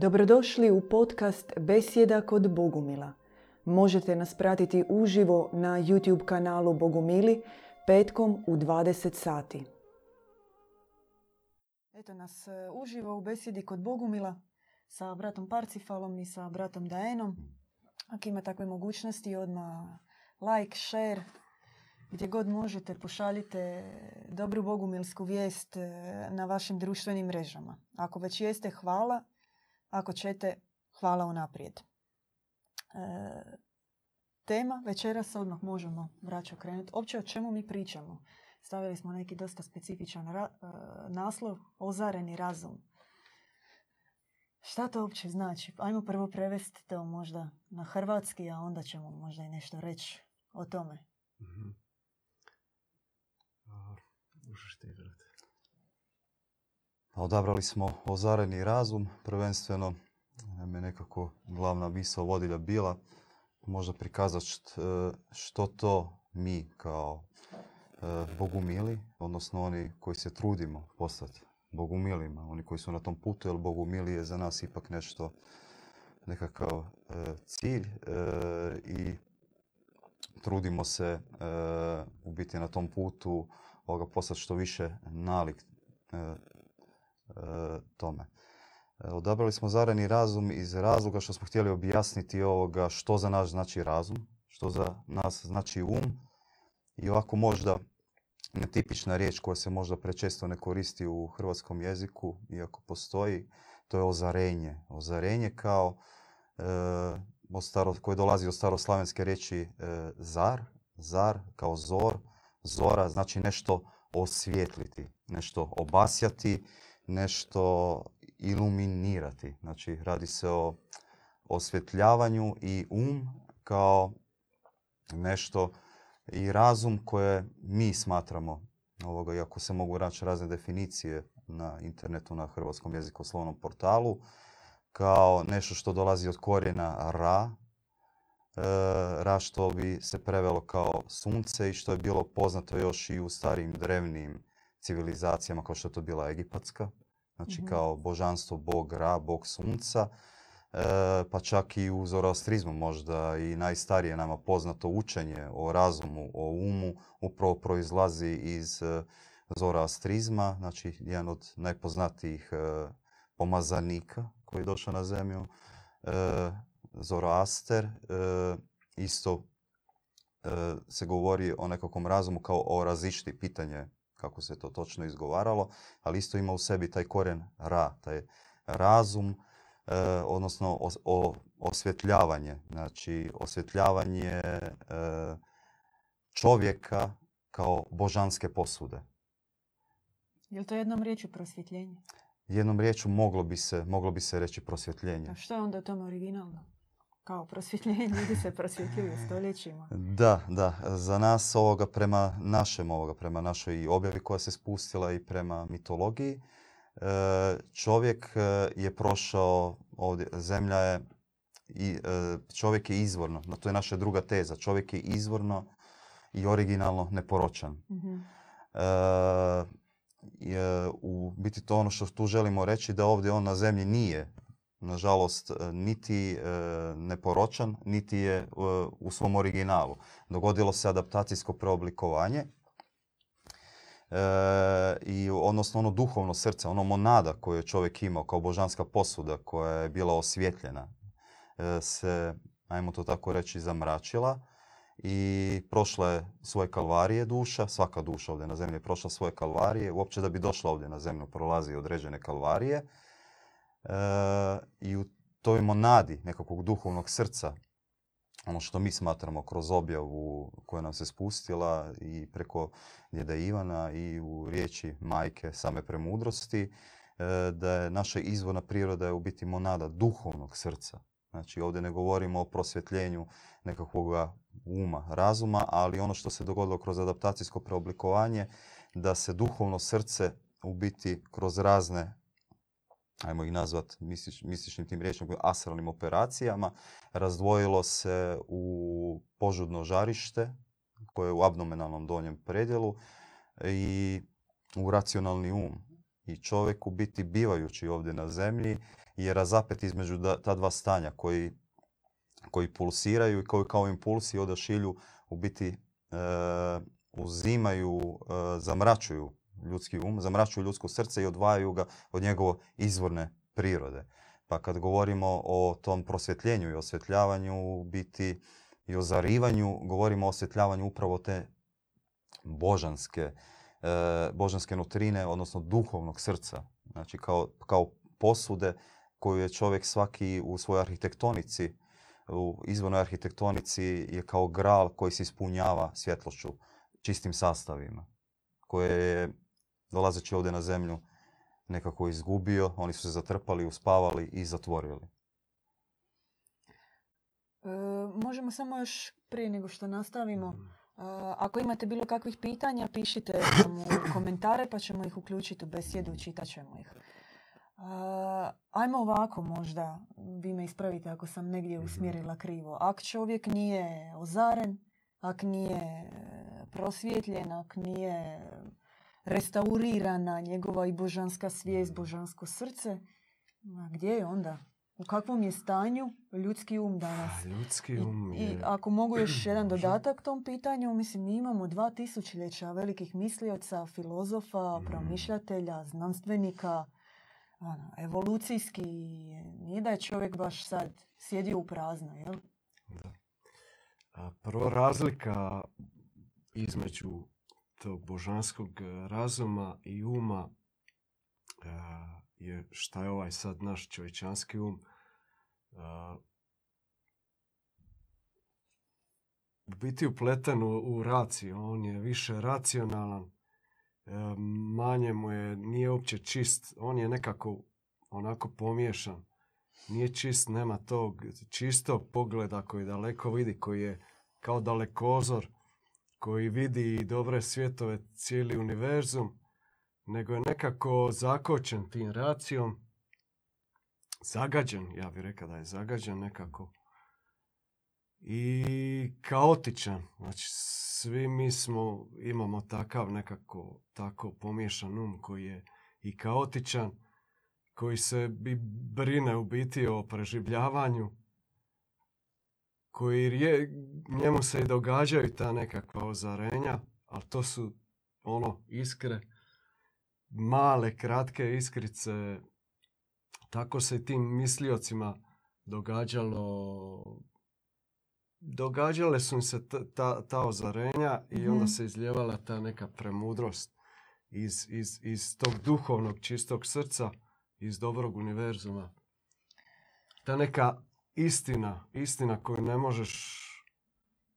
Dobrodošli u podcast Besjeda kod Bogumila. Možete nas pratiti uživo na YouTube kanalu Bogumili petkom u 20 sati. Eto nas e, uživo u besjedi kod Bogumila sa bratom Parcifalom i sa bratom Daenom. Ako ima takve mogućnosti, odmah like, share, gdje god možete pošaljite dobru bogumilsku vijest e, na vašim društvenim mrežama. Ako već jeste, hvala. Ako ćete, hvala unaprijed. E, tema večeras odmah možemo vraćati krenuti. Opće o čemu mi pričamo. Stavili smo neki dosta specifičan ra- e, naslov, ozareni razum. Šta to uopće znači? Ajmo prvo prevesti to možda na hrvatski, a onda ćemo možda i nešto reći o tome. Mhm. A, Možeš ti brate. Pa Odabrali smo ozareni razum, prvenstveno je nekako glavna misao vodilja bila možda prikazati e, što to mi kao e, bogumili, odnosno oni koji se trudimo postati bogumilima, oni koji su na tom putu, jer bogumili je za nas ipak nešto, nekakav e, cilj i trudimo se u biti na tom putu ovoga postati što više nalik tome. Odabrali smo zarani razum iz razloga što smo htjeli objasniti ovoga što za nas znači razum, što za nas znači um i ovako možda netipična riječ koja se možda prečesto ne koristi u hrvatskom jeziku, iako postoji, to je ozarenje. Ozarenje kao e, od staro, koje dolazi od staroslavenske riječi e, zar, zar kao zor, zora znači nešto osvijetliti, nešto obasjati, nešto iluminirati. Znači radi se o osvjetljavanju i um kao nešto i razum koje mi smatramo, ovoga, iako se mogu naći razne definicije na internetu, na hrvatskom jezikoslovnom portalu, kao nešto što dolazi od korijena ra, e, ra što bi se prevelo kao sunce i što je bilo poznato još i u starijim drevnim civilizacijama kao što je to bila egipatska, znači Mhm. kao božanstvo bog ra, bog sunca, e, pa čak i u zoroastrizmu možda i najstarije nama poznato učenje o razumu, o umu, upravo proizlazi iz e, zoroastrizma, znači jedan od najpoznatijih e, pomazanika koji je došao na zemlju, Zoroaster, isto se govori o nekakvom razumu kao o razišti, pitanje kako se to točno izgovaralo, ali isto ima u sebi taj korijen ra, taj razum, e, odnosno os- o, osvjetljavanje, znači osvjetljavanje e, čovjeka kao božanske posude. Je li to jednom riječju prosvjetljenje? Jednom riječu moglo bi se, moglo bi se reći prosvjetljenje. A što je onda tome originalno? Kao prosvjetljenje, ljudi se prosvjetljuju stoljećima. Da, da. Za nas ovoga prema našem ovoga, prema našoj objavi koja se spustila i prema mitologiji, e, čovjek e, je prošao ovdje, zemlja je i e, čovjek je izvorno, no to je naša druga teza, čovjek je izvorno i originalno neporočan. Mhm. E, u biti to ono što tu želimo reći da ovdje on na zemlji nije nažalost e, niti e, neporočan, niti je e, u svom originalu. Dogodilo se adaptacijsko preoblikovanje e, i odnosno ono duhovno srce, ono monada koju je čovjek imao kao božanska posuda koja je bila osvjetljena se, ajmo to tako reći, zamračila i prošla je svoje kalvarije duša, svaka duša ovdje na zemlji je prošla svoje kalvarije, uopće da bi došla ovdje na zemlju prolazi određene kalvarije i u toj monadi nekakvog duhovnog srca, ono što mi smatramo kroz objavu koja nam se spustila i preko djeda Ivana i u riječi majke same premudrosti, e, da je naša izvorna priroda je u biti monada duhovnog srca. Znači ovdje ne govorimo o prosvjetljenju nekakvog uma, razuma, ali ono što se dogodilo kroz adaptacijsko preoblikovanje, da se duhovno srce u biti kroz razne ajmo ih nazvat mistič, mističnim tim riječima, astralnim operacijama, razdvojilo se u požudno žarište, koje je u abdomenalnom donjem predjelu i u racionalni um. I čovjek u biti bivajući ovdje na zemlji je razapet između da- ta dva stanja koji, koji pulsiraju i koji kao impulsi odašilju u biti e, uzimaju, e, zamračuju ljudski um, zamračuju ljudsko srce i odvajaju ga od njegove izvorne prirode. Pa kad govorimo o tom prosvjetljenju i osvjetljavanju, biti i o zarivanju, govorimo o osvjetljavanju upravo te božanske, e, božanske nutrine, odnosno duhovnog srca. Znači kao, kao posude koju je čovjek svaki u svojoj arhitektonici, u izvornoj arhitektonici je kao gral koji se ispunjava svjetlošću, čistim sastavima, koje je dolazeći ovdje na zemlju nekako izgubio, oni su se zatrpali, uspavali i zatvorili. E, možemo samo još prije nego što nastavimo. Mhm. a, ako imate bilo kakvih pitanja, pišite nam u komentare pa ćemo ih uključiti u besjedu i čitat ćemo ih. A, ajmo ovako možda, vi me ispravite ako sam negdje Mhm. usmjerila krivo. Ak čovjek nije ozaren, ak nije prosvjetljen, ak nije restaurirana njegova i božanska svijest, božansko srce, a gdje je onda? U kakvom je stanju ljudski um danas? A, Ljudski I, um I je... ako mogu još jedan dodatak tom pitanju, mislim mi imamo dva tisućljeća velikih mislioca, filozofa, Mm. promišljatelja, znanstvenika, ono, evolucijski, nije da je čovjek baš sad sjedio u prazno, jel? Da. A prva razlika između tog božanskog e, razuma i uma e, je šta je ovaj sad naš čovječanski um. e, u biti upleten u, u raciju. On je više racionalan, manje mu je, nije uopće čist. On je nekako onako pomiješan. Nije čist, nema tog čistog pogleda koji daleko vidi, koji je kao dalekozor, koji vidi dobre svjetove, cijeli univerzum, nego je nekako zakočen tim racijom, zagađen, ja bih rekao da je zagađen nekako, i kaotičan. Znači, svi mi smo, imamo takav nekako, tako pomiješan um koji je i kaotičan, koji se bi brine u biti o preživljavanju, koji rije, njemu se i događaju ta nekakva ozarenja, ali to su ono iskre, male, kratke iskrice. Tako se i tim misliocima događalo, događale su im se ta, ta, ta ozarenja i onda Mhm. se izljevala ta neka premudrost iz, iz, iz tog duhovnog čistog srca, iz dobrog univerzuma. Ta neka istina, istina koju ne možeš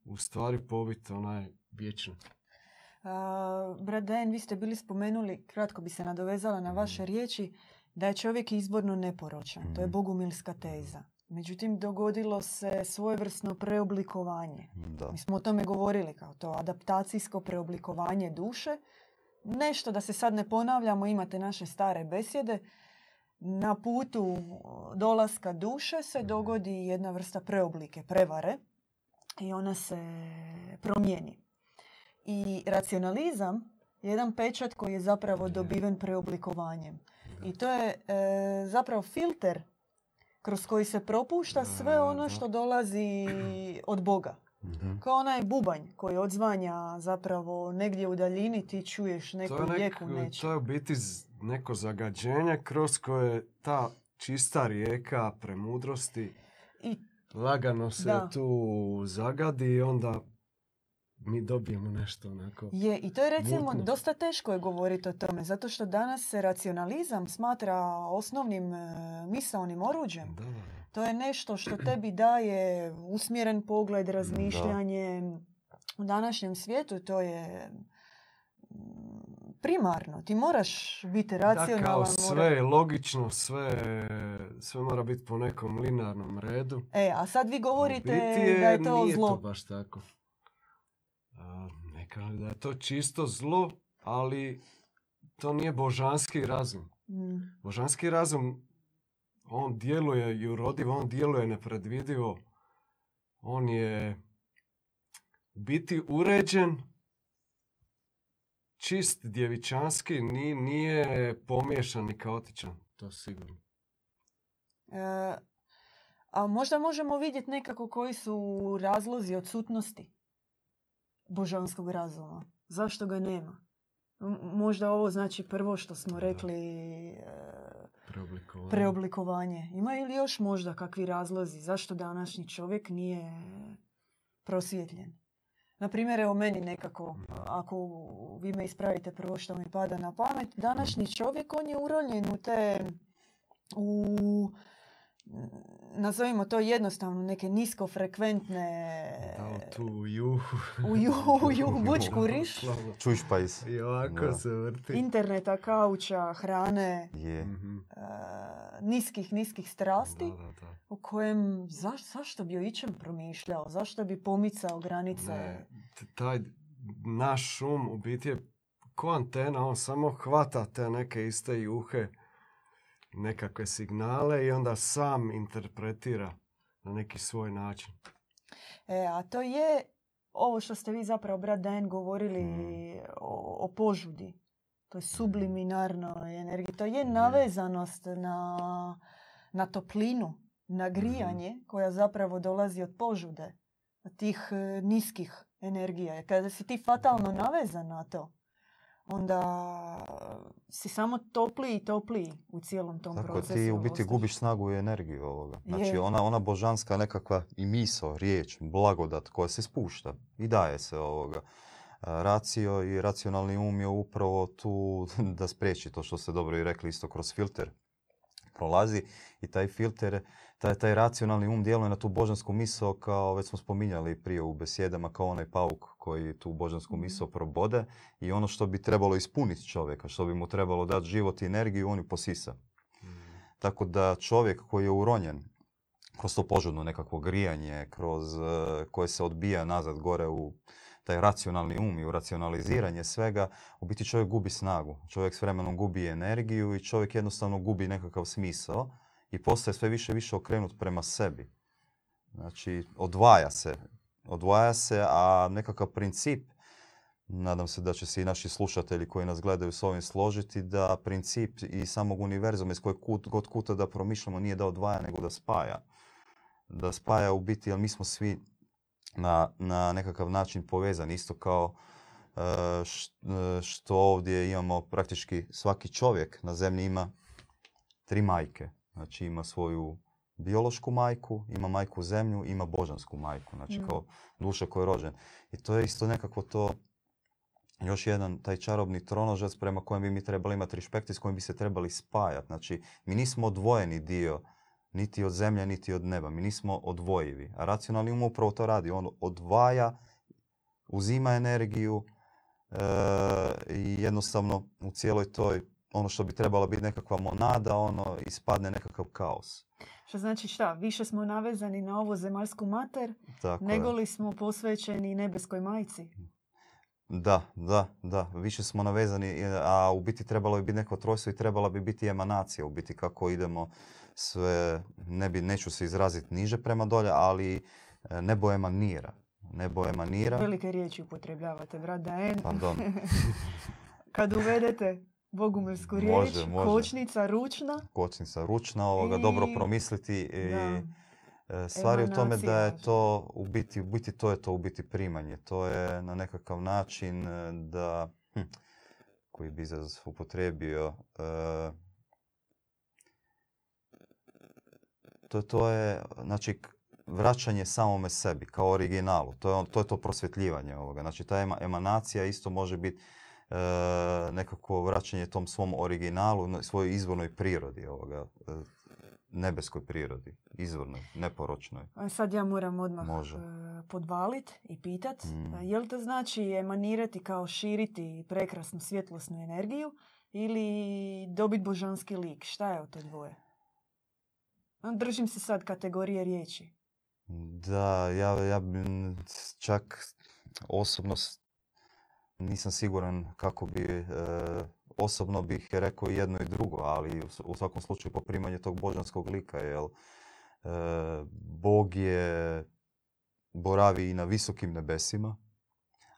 u stvari pobiti, ona je vječna. Brat Dejan, vi ste bili spomenuli, kratko bi se nadovezala na vaše Mhm. riječi, da je čovjek izborno neporočan. To je Mhm. bogumilska teza. Međutim, dogodilo se svojevrsno preoblikovanje. Da. Mi smo o tome govorili kao to adaptacijsko preoblikovanje duše. Nešto da se sad ne ponavljamo, imate naše stare besjede. Na putu dolaska duše se dogodi jedna vrsta preoblike, prevare i ona se promijeni. I racionalizam je jedan pečat koji je zapravo dobiven preoblikovanjem. I to je e, zapravo filter kroz koji se propušta sve ono što dolazi od Boga. Mhm. Kao onaj bubanj koji odzvanja zapravo negdje u daljini, ti čuješ neku To je, nek- to je u biti z- neko zagađenje kroz koje ta čista rijeka premudrosti I lagano se Da. tu zagadi i onda mi dobijemo nešto onako. je, i to je recimo Mutno. dosta teško je govoriti o tome, zato što danas se racionalizam smatra osnovnim e, misaonim oruđem. Da, da, da. To je nešto što tebi daje usmjeren pogled, razmišljanje. U današnjem svijetu to je primarno. Ti moraš biti Da, racionalan. kao mora- sve je logično, sve, sve mora biti po nekom linearnom redu. E, a sad vi govorite biti da je to nije zlo. to baš tako. A, ne kažem da je to čisto zlo, ali to nije božanski razum. Mm, Božanski razum, on djeluje jurodiv, on djeluje nepredvidivo. On je biti uređen, čist djevičanski, ni- nije pomiješan ni kaotičan, to sigurno. E, a možda možemo vidjeti nekako koji su razlozi odsutnosti božanskog razuma. Zašto ga nema? M- Možda ovo znači prvo što smo rekli e, Preoblikovanje. preoblikovanje. Imaju li još možda kakvi razlozi zašto današnji čovjek nije prosvjetljen? Na primjer, evo meni nekako, ako vi me ispravite prvo što mi pada na pamet, današnji čovjek, on je uronjen u te, u, nazovimo to jednostavno, neke niskofrekventne, Da, u tu juhu. u ju, u ju, bučku riš, Slavno. Čušpajs. I ovako Da. se vrti. interneta, kauča, hrane, Je. Mhm. e, niskih, niskih strasti. Da, da, da. u kojem zaš, zašto bi o ičem promišljao, zašto bi pomicao granice. Ne, taj naš um u biti je ko antena, on samo hvata te neke iste juhe, nekakve signale i onda sam interpretira na neki svoj način. E, a to je ovo što ste vi zapravo, brat Dan, govorili Mm. o, o požudi. To je subliminarnoj energiji. To je navezanost na, na toplinu, na grijanje koja zapravo dolazi od požude, tih e, niskih energija. Kada si ti fatalno navezan na to, onda si samo topliji i topliji u cijelom tom Tako procesu. ti u biti gubiš snagu i energiju ovoga. Znači Je. ona, ona božanska nekakva i miso, riječ, blagodat koja se spušta i daje se ovoga. A, Racio i racionalni um je upravo tu da spriječi to što ste dobro i rekli isto kroz filter prolazi i taj filter, taj, taj racionalni um djeluje na tu božansku misao kao već smo spominjali prije u besjedama kao onaj pauk koji tu božansku Mhm. misao probode i ono što bi trebalo ispuniti čovjeka, što bi mu trebalo dati život i energiju, on ju posisa. Tako da čovjek koji je uronjen kroz to požudno nekakvo grijanje, kroz eh, koje se odbija nazad gore u taj racionalni um i u racionaliziranje svega, u biti čovjek gubi snagu. Čovjek s vremenom gubi energiju i čovjek jednostavno gubi nekakav smisao i postaje sve više i više okrenut prema sebi. Znači, odvaja se. Odvaja se, a nekakav princip, nadam se da će se i naši slušatelji koji nas gledaju s ovim složiti, da princip i samog univerzuma iz kojeg god kuta da promišljamo nije da odvaja, nego da spaja. Da spaja u biti, jer mi smo svi na, na nekakav način povezani, isto kao e, e, što ovdje imamo praktički svaki čovjek na zemlji ima tri majke. Znači ima svoju biološku majku, ima majku zemlju, ima božansku majku, znači Mm. kao duša koja je rođen. I to je isto nekako to još jedan taj čarobni tronožac prema kojem bi mi trebali imati respekt i s kojim bi se trebali spajati. Znači, mi nismo odvojeni dio niti od zemlje, niti od neba. Mi nismo odvojivi. A racionalni um upravo to radi. On odvaja, uzima energiju e, i jednostavno u cijeloj toj, ono što bi trebala biti nekakva monada, ono ispadne nekakav kaos. Što znači šta? Više smo navezani na ovu zemaljsku mater, Tako nego li smo posvećeni nebeskoj majci. Da, da, da. Više smo navezani, a u biti trebalo bi biti neko trojstvo i trebala bi biti emanacija. U biti kako idemo sve, ne bi, neću se izraziti niže prema dolje, ali e, nebo emanira. Nebo emanira. Velike riječi upotrebljavate, brat Daen. Pardon. Kad uvedete bogumilsku riječ, Može, može. kočnica ručna, Kočnica ručna, ovoga, dobro I- promisliti. I, da, e, stvar je u tome da je to u biti, u biti to je to u biti primanje. To je na nekakav način e, da, hm, koji bi izraz upotrijebio, e, to, to je, znači, vraćanje samome sebi, kao originalu. To je, to, je to prosvjetljivanje ovoga. Znači, ta ema- emanacija isto može biti nekako vraćanje tom svom originalu, svojoj izvornoj prirodi ovoga, e, nebeskoj prirodi, izvornoj, neporočnoj. a sad ja moram odmah Može. e, podvalit i pitat, Mm. e, jel to znači emanirati kao širiti prekrasnu svjetlosnu energiju ili dobiti božanski lik? Šta je od to dvoje? Držim se sad kategorije riječi. Da, ja, ja bi čak osobno nisam siguran kako bi, e, osobno bih rekao i jedno i drugo, ali u, svakom slučaju poprimanje tog božanskog lika, jer e, Bog je boravi i na visokim nebesima,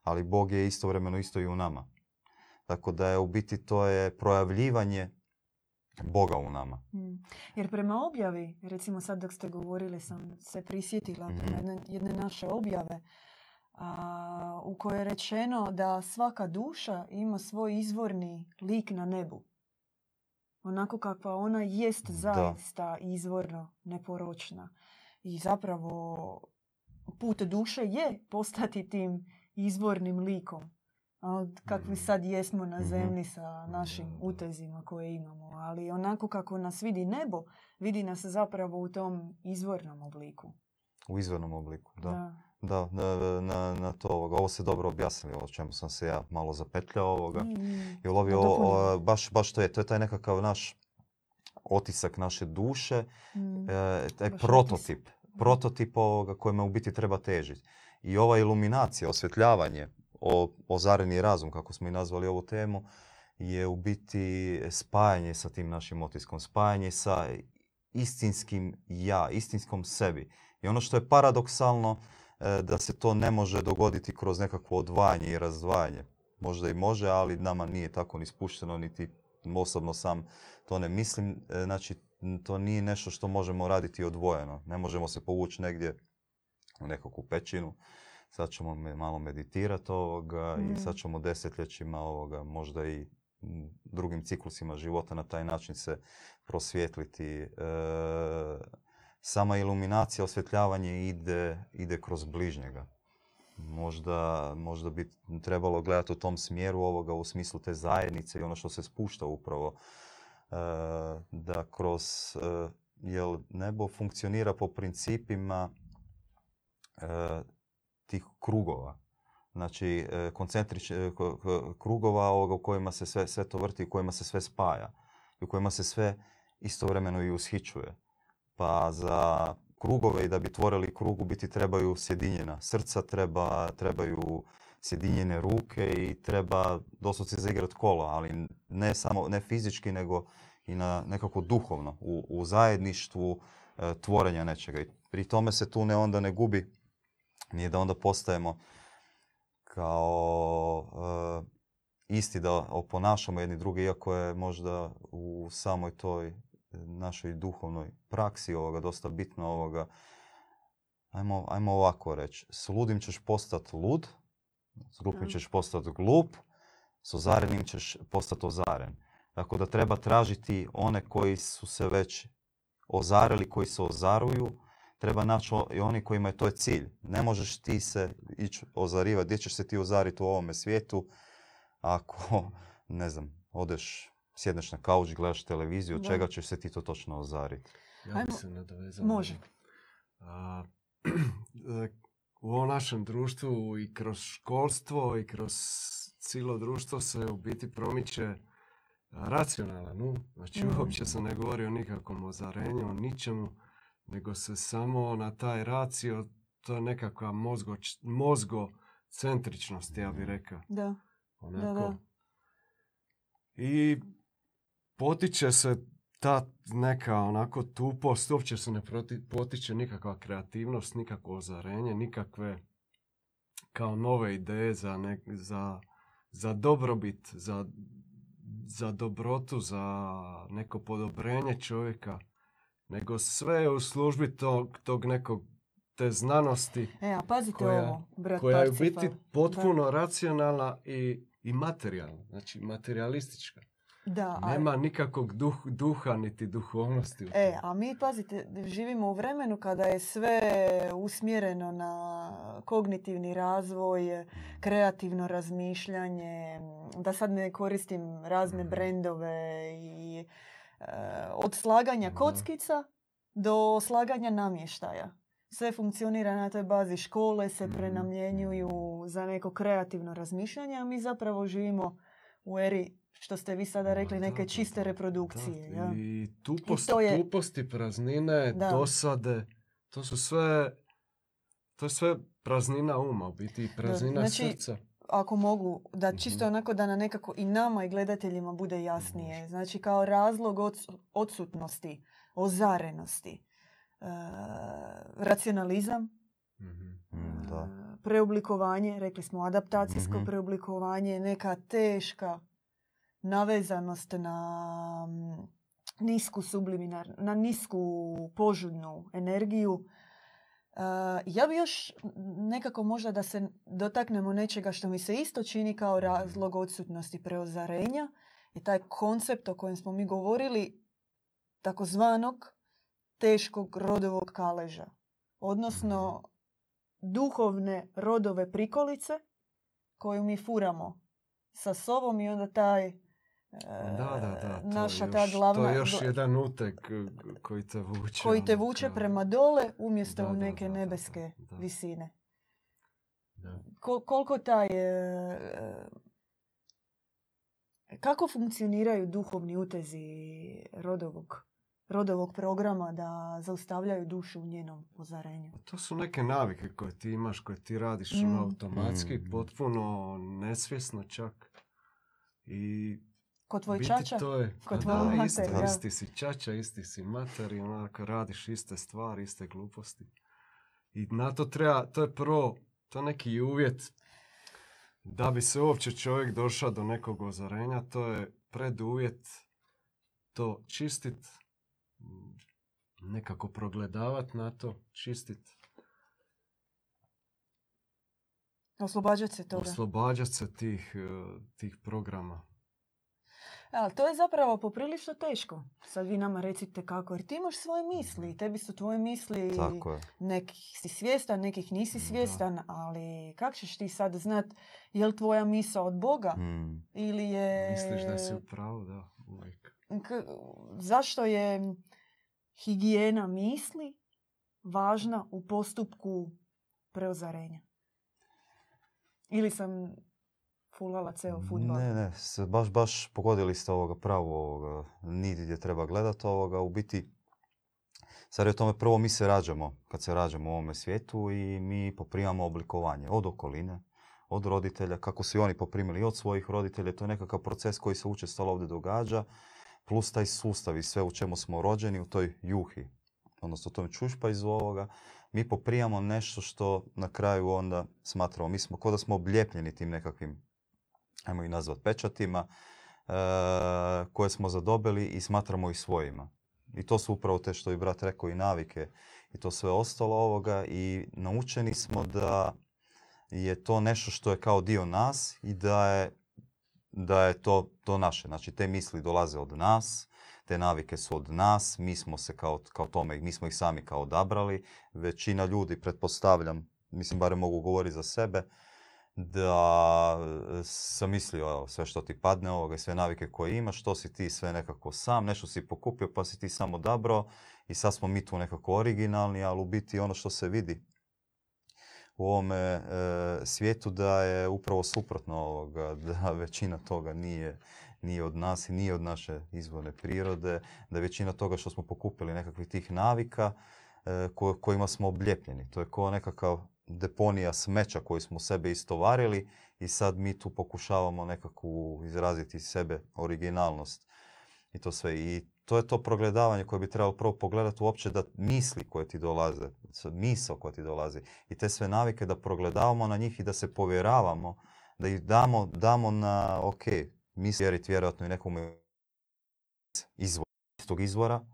ali Bog je istovremeno isto i u nama. Tako da je u biti to je projavljivanje Boga u nama. Mm. Jer prema objavi, recimo sad dok ste govorili sam se prisjetila Mhm. prema jedne, jedne naše objave a, u kojoj je rečeno da svaka duša ima svoj izvorni lik na nebu. Onako kakva ona jest zaista izvorno neporočna. I zapravo put duše je postati tim izvornim likom. Kakvi Mhm. sad jesmo na Mhm. zemlji sa našim utezima koje imamo. Ali onako kako nas vidi nebo, vidi nas zapravo u tom izvornom obliku. U izvornom obliku, da. Da. Da, na, na, na to ovoga. Ovo ste dobro objasnili, o čemu sam se ja malo zapetljao ovoga. Mm. I ulovio, Da o- dopunim. baš, baš to je, to je taj nekakav naš otisak naše duše, Mm. e, taj Baš prototip, prototip ovoga kojima u biti treba težiti. I ova iluminacija, osvjetljavanje, o, ozareni razum, kako smo i nazvali ovu temu, je u biti spajanje sa tim našim otiskom, spajanje sa istinskim ja, istinskom sebi. I ono što je paradoksalno, e, da se to ne može dogoditi kroz nekakvo odvajanje i razdvajanje. Možda i može, ali nama nije tako ni spušteno, niti osobno sam to ne mislim. E, Znači, to nije nešto što možemo raditi odvojeno. Ne možemo se povući negdje u nekakvu pećinu. Sad ćemo malo meditirati ovoga Mhm. i sad ćemo desetljećima ovoga možda i drugim ciklusima života na taj način se prosvjetliti. E, sama iluminacija, osvjetljavanje ide, ide kroz bližnjega. Možda, možda bi trebalo gledati u tom smjeru ovoga u smislu te zajednice i ono što se spušta upravo e, da kroz e, jel nebo funkcionira po principima e, tih krugova. Znači, koncentrič, ko- ko- krugova ovoga u kojima se sve, sve to vrti, u kojima se sve spaja i u kojima se sve istovremeno i ushićuje. Pa za krugove i da bi tvorili krug u biti trebaju sjedinjena srca, treba, trebaju sjedinjene ruke i treba doslovce zaigrat kolo, ali ne samo ne fizički nego i na nekako duhovno u, u zajedništvu e, tvorenja nečega. I pri tome se tu ne onda ne gubi, nije da onda postajemo kao e, isti da oponašamo jedni drugi, iako je možda u samoj toj našoj duhovnoj praksi ovoga dosta bitno ovoga. Ajmo, ajmo ovako reći. S ludim ćeš postati lud, s glupim ćeš postati glup, s ozarenim ćeš postati ozaren. Tako da treba tražiti one koji su se već ozarili, koji se ozaruju. Treba naći i oni kojima je to cilj. Ne možeš ti se ići ozarivati. Gdje ćeš se ti ozariti u ovome svijetu ako, ne znam, odeš, sjedneš na kauč, gledaš televiziju, od Da. čega ćeš se ti to točno ozariti? Ja bi se nadovezao. Može. A, u ovom našem društvu i kroz školstvo i kroz cijelo društvo se u biti promiče racionalan um. Znači Mhm. uopće se ne govori o nikakvom ozarenju, o ničemu, nego se samo na taj racio, to je nekakva mozgo, mozgocentričnost, ja bih rekao. Da. Onako. da. I potiče se ta neka onako tupost, uopće se ne proti- potiče nikakva kreativnost, nikakvo ozarenje, nikakve kao nove ideje za, nek- za, za dobrobit, za, za dobrotu, za neko podobrenje čovjeka, nego sve je u službi tog, tog nekog te znanosti E, a pazite Koja- ovo, brat koja je u biti potpuno racionalna i, i materijalna, znači materialistička. Da, a- Nema nikakvog duh, duha niti duhovnosti. u E, a mi, pazite, živimo u vremenu kada je sve usmjereno na kognitivni razvoj, kreativno razmišljanje, da sad ne koristim razne Mhm. brendove i e, od slaganja kockica do slaganja namještaja. Sve funkcionira na toj bazi škole, se Mhm. prenamjenjuju za neko kreativno razmišljanje, a mi zapravo živimo u eri, što ste vi sada rekli, da, neke da, čiste da, reprodukcije. da. ja. I tupost, to je- tuposti, praznine, Da. dosade, to su sve, to je sve praznina uma, u biti i praznina znači, srca. ako mogu, da čisto Mhm. onako da na nekako i nama i gledateljima bude jasnije. Znači kao razlog ods- odsutnosti, ozarenosti, e, racionalizam, Mhm. Mm, da. e, preoblikovanje, rekli smo adaptacijsko Mhm. preoblikovanje, neka teška navezanost na mm, nisku subliminar, na nisku požudnu energiju. E, ja bi još nekako možda da se dotaknemo nečega što mi se isto čini kao razlog odsutnosti preozarenja je taj koncept o kojem smo mi govorili takozvanog teškog rodovog kaleža. Odnosno duhovne rodove prikolice koju mi furamo sa sobom i onda taj Da, da, da. To naša je ta još, glavna... To je još jedan uteg eh, koji te vuče. koji te ono, vuče kao- prema dole umjesto Da, u neke da, da, da, nebeske da. visine. Da. Kol- koliko taj... e, e, kako funkcioniraju duhovni utezi rodovog, rodovog programa da zaustavljaju dušu u njenom ozarenju? To su neke navike koje ti imaš, koje ti radiš Mm. ono automatski, Mm. potpuno nesvjesno čak. I Kod tvoj biti čača? to je, Kod tvoje da, mater, isto, da. isti si čača, isti si mater i onako radiš iste stvari, iste gluposti. I na to treba, to je prvo, to je neki uvjet da bi se uopće čovjek došao do nekog ozarenja, to je preduvjet to čistit, nekako progledavat na to, čistit, Oslobađati se toga. oslobađat se tih, eh, tih programa. Ali to je zapravo poprilično teško. Sad vi nama recite kako, jer ti imaš svoje misli i tebi su tvoje misli, Tako je. nekih si svjestan, nekih nisi Da. svjestan, ali kako ćeš ti sad znat je li tvoja misa od Boga Mm. ili je... Misliš da si u pravu, da, uvijek. K- zašto je higijena misli važna u postupku preozarenja? Ili sam fulala ceo futbal? Ne, ne, baš, baš pogodili ste ovoga pravo ovoga, nit gdje treba gledati ovoga. U biti, sad je o tome prvo mi se rađamo, kad se rađamo u ovome svijetu i mi poprimamo oblikovanje od okoline, od roditelja, kako su i oni poprimili od svojih roditelja. To je nekakav proces koji se učestalo ovdje događa, plus taj sustav i sve u čemu smo rođeni, u toj juhi, odnosno u tom čušpajzu ovoga, mi poprijamo nešto što na kraju onda smatramo, mi smo, kao da smo oblijepljeni tim nekakvim ajmo ih nazvat pečatima, e, koje smo zadobili i smatramo ih svojima. I to su upravo te što je brat rekao i navike i to sve ostalo ovoga i naučeni smo da je to nešto što je kao dio nas i da je, da je to, to naše. Znači te misli dolaze od nas, te navike su od nas, mi smo se kao, kao tome, mi smo ih sami kao odabrali. Većina ljudi, pretpostavljam, mislim barem mogu govoriti za sebe, da e, sam mislio evo, sve što ti padne ovoga sve navike koje imaš, to si ti sve nekako sam, nešto si pokupio pa si ti sam odabrao i sad smo mi tu nekako originalni, ali u biti ono što se vidi u ovome e, svijetu da je upravo suprotno ovoga, da većina toga nije, nije od nas i nije od naše izvorne prirode, da je većina toga što smo pokupili nekakvih tih navika e, ko- kojima smo oblijepljeni. To je kao nekakav deponija smeća koju smo sebe istovarili i sad mi tu pokušavamo nekakvu izraziti iz sebe originalnost i to sve. I to je to progledavanje koje bi trebalo prvo pogledati uopće da misli koje ti dolaze, misao koja ti dolazi i te sve navike da progledavamo na njih i da se povjeravamo, da ih damo, damo na, ok, misli vjeriti vjerojatno i nekom izvora, tog izvora,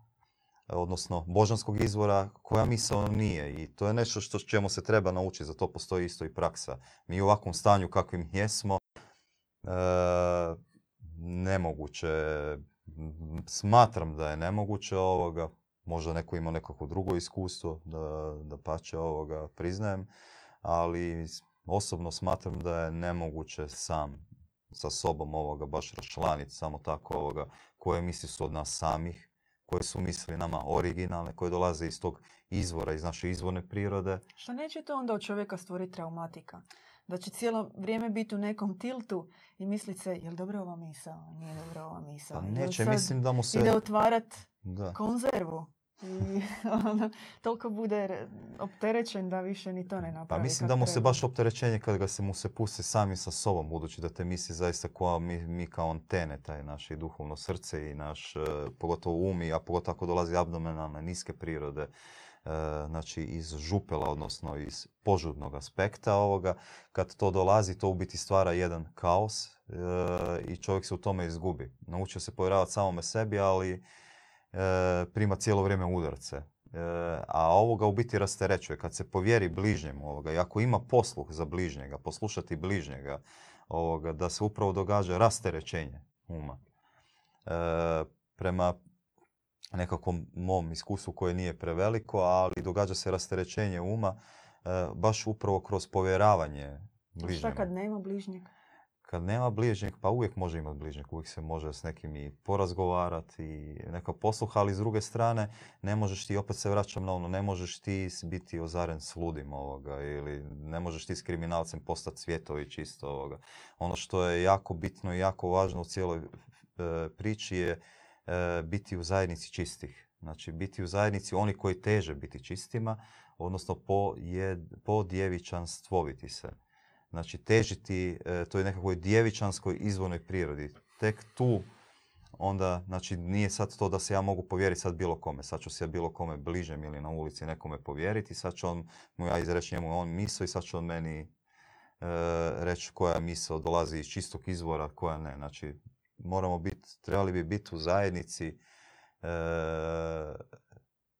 odnosno božanskog izvora, koja misao nije. I to je nešto što čemu se treba naučiti, za to postoji isto i praksa. Mi u ovakvom stanju kakvim jesmo, e, nemoguće, smatram da je nemoguće ovoga, možda neko ima nekako drugo iskustvo, da, da pače ovoga priznajem, ali osobno smatram da je nemoguće sam sa sobom ovoga baš raščlaniti samo tako ovoga koje misli su od nas samih, koje su misli nama originalne, koje dolaze iz tog izvora, iz naše izvorne prirode. Što neće to onda od čovjeka stvoriti traumatika? Da će cijelo vrijeme biti u nekom tiltu i mislit se, jel dobro ova misao, nije dobro ova misao. Pa neće, mislim da mu se... Ide otvarat Da. konzervu. I ono, toliko bude re- opterećen da više ni to ne napravi. Pa mislim da mu se baš opterećenje kad ga se mu se pusti sami sa sobom, budući da te misli zaista kao mi, mi kao antene, taj naše duhovno srce i naš, e, pogotovo umi, a pogotovo ako dolazi abdomenalne, niske prirode, znači iz župela, odnosno iz požudnog aspekta ovoga. Kad to dolazi, to u biti stvara jedan kaos e, i čovjek se u tome izgubi. Naučio se povjeravati samome sebi, ali prima cijelo vrijeme udarce. A ovoga u biti rasterećuje. Kad se povjeri bližnjemu ovoga i ako ima posluh za bližnjega, poslušati bližnjega, ovoga, da se upravo događa rasterećenje uma. Prema nekakvom mom iskustvu koje nije preveliko, ali događa se rasterećenje uma baš upravo kroz povjeravanje bližnjega. Šta kad nema bližnjeg? Kad nema bližnjeg, pa uvijek može imati bližnjeg, uvijek se može s nekim i porazgovarati i neka posluha, ali s druge strane ne možeš ti, opet se vraćam na ono, ne možeš ti biti ozaren s ludim ovoga ili ne možeš ti s kriminalcem postati svjetovi čisto ovoga. Ono što je jako bitno i jako važno u cijeloj e, priči je E, biti u zajednici čistih. Znači biti u zajednici oni koji teže biti čistima, odnosno po, po djevičanstvoviti se. Znači težiti e, toj nekakvoj djevičanskoj izvornoj prirodi. Tek tu onda, znači nije sad to da se ja mogu povjeriti sad bilo kome. Sad ću se ja bilo kome bližem ili na ulici nekome povjeriti. Sad ću on, mu ja izreći njemu on misao i sad će on meni e, reći koja misao dolazi iz čistog izvora, koja ne. Znači moramo biti, trebali bi biti u zajednici e,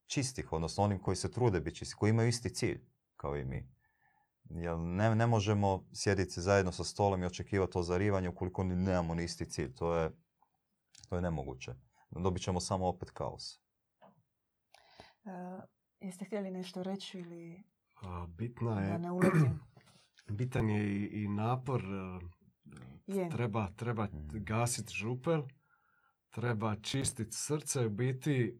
čistih, odnosno onim koji se trude biti čisti, koji imaju isti cilj kao i mi. Jer ne, ne možemo sjediti zajedno sa stolom i očekivati ozarivanje ukoliko nemamo ni isti cilj. To je, to je nemoguće. Dobit ćemo samo opet kaos. Uh, jeste htjeli nešto reći ili bitna je, ne bitan je i, i napor Treba, treba mm. gasiti župel, treba čistiti srce, u biti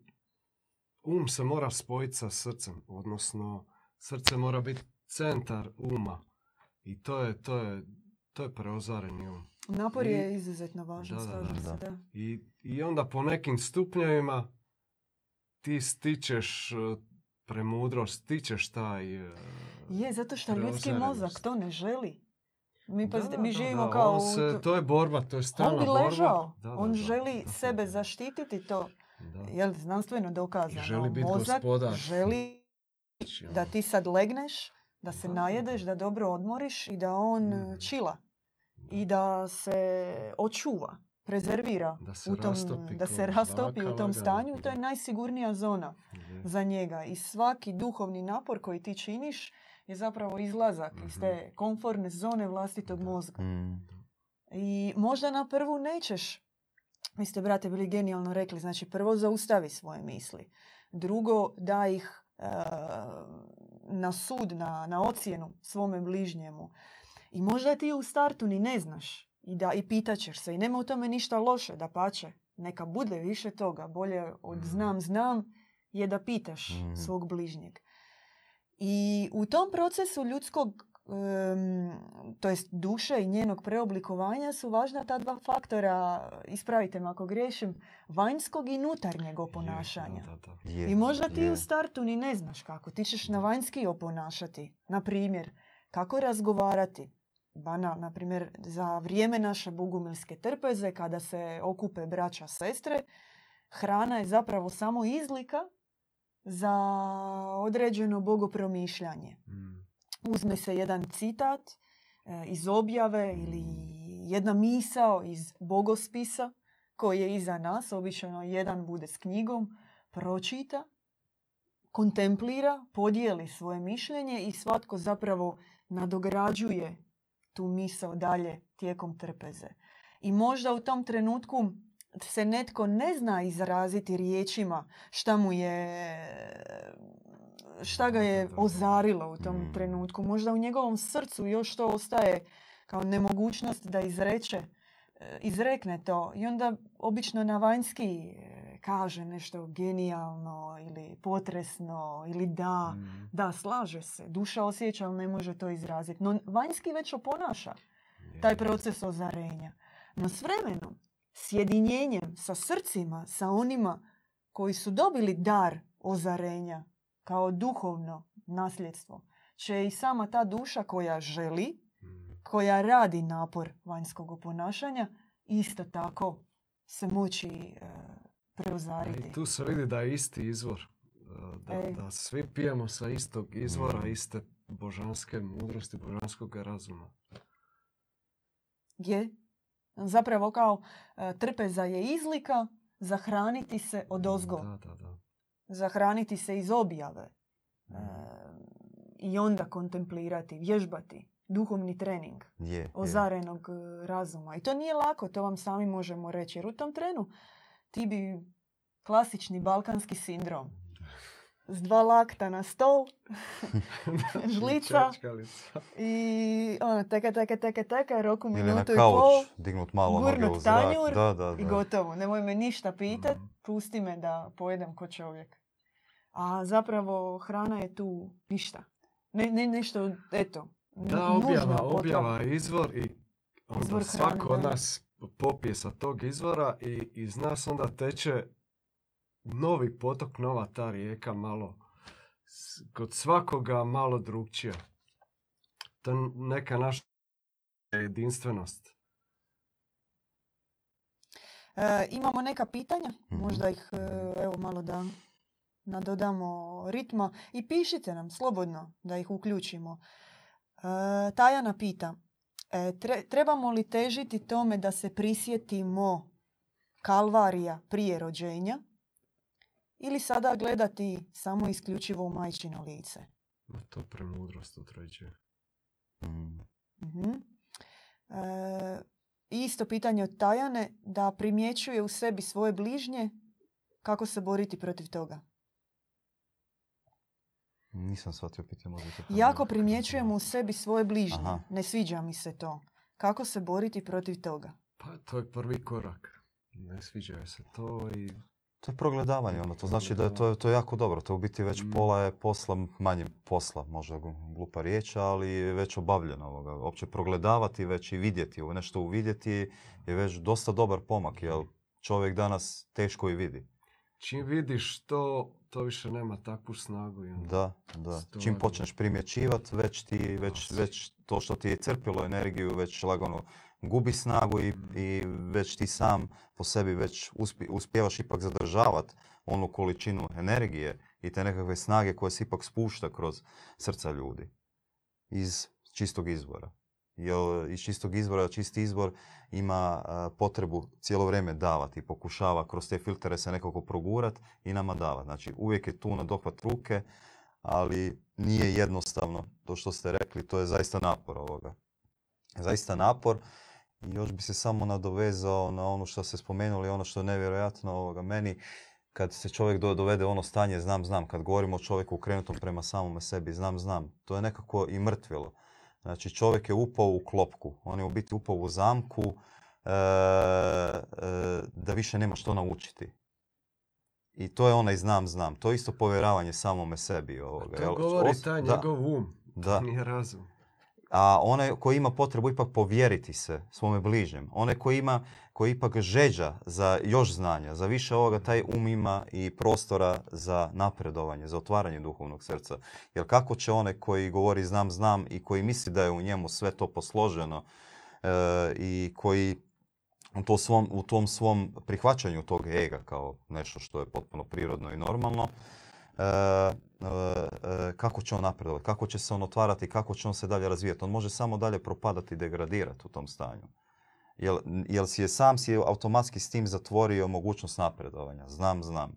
um se mora spojiti sa srcem, odnosno srce mora biti centar uma i to je, to je, to je preozareni um. Napor je izuzetno važan, da, da, I, I onda po nekim stupnjevima ti stičeš e, premudrost, stičeš taj... E, je, zato što ljudski mozak to ne želi. Mi, pa, mi živimo kao... se, to je borba, to je stalna borba. On bi ležao. on želi sebe zaštititi to. Je znanstveno dokazano? Želi biti gospodar. želi da ti sad legneš, da se najedeš, da dobro odmoriš i da on čila. I da se očuva, prezervira. Da se u tom, rastopi, da se rastopi u tom stanju. To je najsigurnija zona za njega. I svaki duhovni napor koji ti činiš je zapravo izlazak iz te mhm. komfortne zone vlastitog mozga. Mm. I možda na prvu nećeš, vi ste, brate, bili genijalno rekli, znači prvo zaustavi svoje misli. Drugo, da ih e, na sud, na, na ocjenu svome bližnjemu. I možda ti u startu ni ne znaš i da i pitaćeš se i nema u tome ništa loše, da pače. Neka bude više toga, bolje od mhm. znam, znam je da pitaš mhm. svog bližnjeg. I u tom procesu ljudskog, to jest duše i njenog preoblikovanja su važna ta dva faktora, ispravite me ako griješim, vanjskog i unutarnjeg oponašanja. I možda ti u startu ni ne znaš kako. Ti ćeš na vanjski oponašati. Na primjer, kako razgovarati. Bana, na primjer, za vrijeme naše bogumilske trpeze, kada se okupe braća sestre, hrana je zapravo samo izlika za određeno bogopromišljanje. Mm. Uzme se jedan citat e, iz objave ili jedna misao iz bogospisa koji je iza nas, obično jedan bude s knjigom, pročita, kontemplira, podijeli svoje mišljenje i svatko zapravo nadograđuje tu misao dalje tijekom trpeze. I možda u tom trenutku se netko ne zna izraziti riječima šta mu je šta ga je ozarilo u tom mm. trenutku. Možda u njegovom srcu još to ostaje kao nemogućnost da izreče, e, izrekne to. I onda obično na vanjski e, kaže nešto genijalno ili potresno ili da, mm. da, slaže se. Duša osjeća, ali ne može to izraziti. No vanjski već oponaša taj proces ozarenja. No s vremenom sjedinjenjem sa srcima, sa onima koji su dobili dar ozarenja kao duhovno nasljedstvo, će i sama ta duša koja želi, koja radi napor vanjskog ponašanja, isto tako se moći e, preuzariti. I tu se vidi da je isti izvor. E, da, Ej. da svi pijemo sa istog izvora, Mm. iste božanske mudrosti, božanskog razuma. Je. Zapravo kao e, trpeza je izlika zahraniti se od ozgo. Da, da, da. Zahraniti se iz objave. Mm. E, I onda kontemplirati, vježbati. Duhovni trening Je, je. ozarenog e, razuma. I to nije lako, to vam sami možemo reći. Jer u tom trenu ti bi klasični balkanski sindrom. S dva lakta na stol, Žlica. I ono, teka, teka, teka, teka, roku Ili na minutu i pol kauč, dignut malo gurnut tanjur Da, da, i da. gotovo. Nemoj me ništa pitat, Mhm. pusti me da pojedem ko čovjek. A zapravo hrana je tu ništa. Ne, ne nešto, eto, Da, objava, objava je izvor i onda Izvor svako hrane, od nas popije sa tog izvora i iz nas onda teče novi potok, nova ta rijeka malo kod svakoga malo drugčija. To je neka naša jedinstvenost. E, imamo neka pitanja, Mhm. možda ih e, evo malo da nadodamo ritma i pišite nam slobodno da ih uključimo. E, Tajana pita, e, tre- trebamo li težiti tome da se prisjetimo kalvarija prije rođenja ili sada gledati samo isključivo u majčino lice? Ma to premudrost utređuje. Mm. Mhm. E, isto pitanje od Tajane, da primjećuje u sebi svoje bližnje, kako se boriti protiv toga. Nisam shvatio pitanje. možda to Jako ponoviti? primjećujemo u sebi svoje bližnje. Aha. Ne sviđa mi se to. Kako se boriti protiv toga? Pa to je prvi korak. Ne sviđa se to i To je progledavanje, ono, to znači da je to, to je jako dobro. To u biti već Mm. pola je posla, manje posla, možda glupa riječ, ali je već obavljeno ovoga. Opće progledavati već i vidjeti, ovo nešto uvidjeti je već dosta dobar pomak, jer čovjek danas teško i vidi. čim vidiš to, to više nema takvu snagu. i onda Da, da. Stvarno. Čim počneš primjećivat, već ti, već, već to što ti je crpilo energiju, već lagano gubi snagu i, i već ti sam po sebi već uspi, uspijevaš ipak zadržavat onu količinu energije i te nekakve snage koje se ipak spušta kroz srca ljudi iz čistog izvora. Jer iz čistog izvora, čisti izvor ima potrebu cijelo vrijeme davati i pokušava kroz te filtere se nekako progurat i nama davati. Znači uvijek je tu na dohvat ruke, ali nije jednostavno to što ste rekli, to je zaista napor ovoga. Zaista napor još bi se samo nadovezao na ono što ste spomenuli, ono što je nevjerojatno ovoga meni, kad se čovjek do- dovede ono stanje znam, znam, kad govorimo o čovjeku okrenutom prema samome sebi, znam, znam, to je nekako i mrtvilo. Znači čovjek je upao u klopku, on je u biti upao u zamku e, e, da više nema što naučiti. I to je onaj znam, znam. To je isto povjeravanje samome sebi. Ovoga. To govori taj da, njegov um, da. nije razum. A onaj koji ima potrebu ipak povjeriti se svome bližnjem, onaj koji ima, koji ipak žeđa za još znanja, za više ovoga, taj um ima i prostora za napredovanje, za otvaranje duhovnog srca. Jer kako će onaj koji govori znam, znam i koji misli da je u njemu sve to posloženo e, i koji u, to svom, u tom svom prihvaćanju tog ega kao nešto što je potpuno prirodno i normalno, kako će on napredovati, kako će se on otvarati, kako će on se dalje razvijati. On može samo dalje propadati i degradirati u tom stanju. Jel, jel si je sam si je automatski s tim zatvorio mogućnost napredovanja. Znam, znam.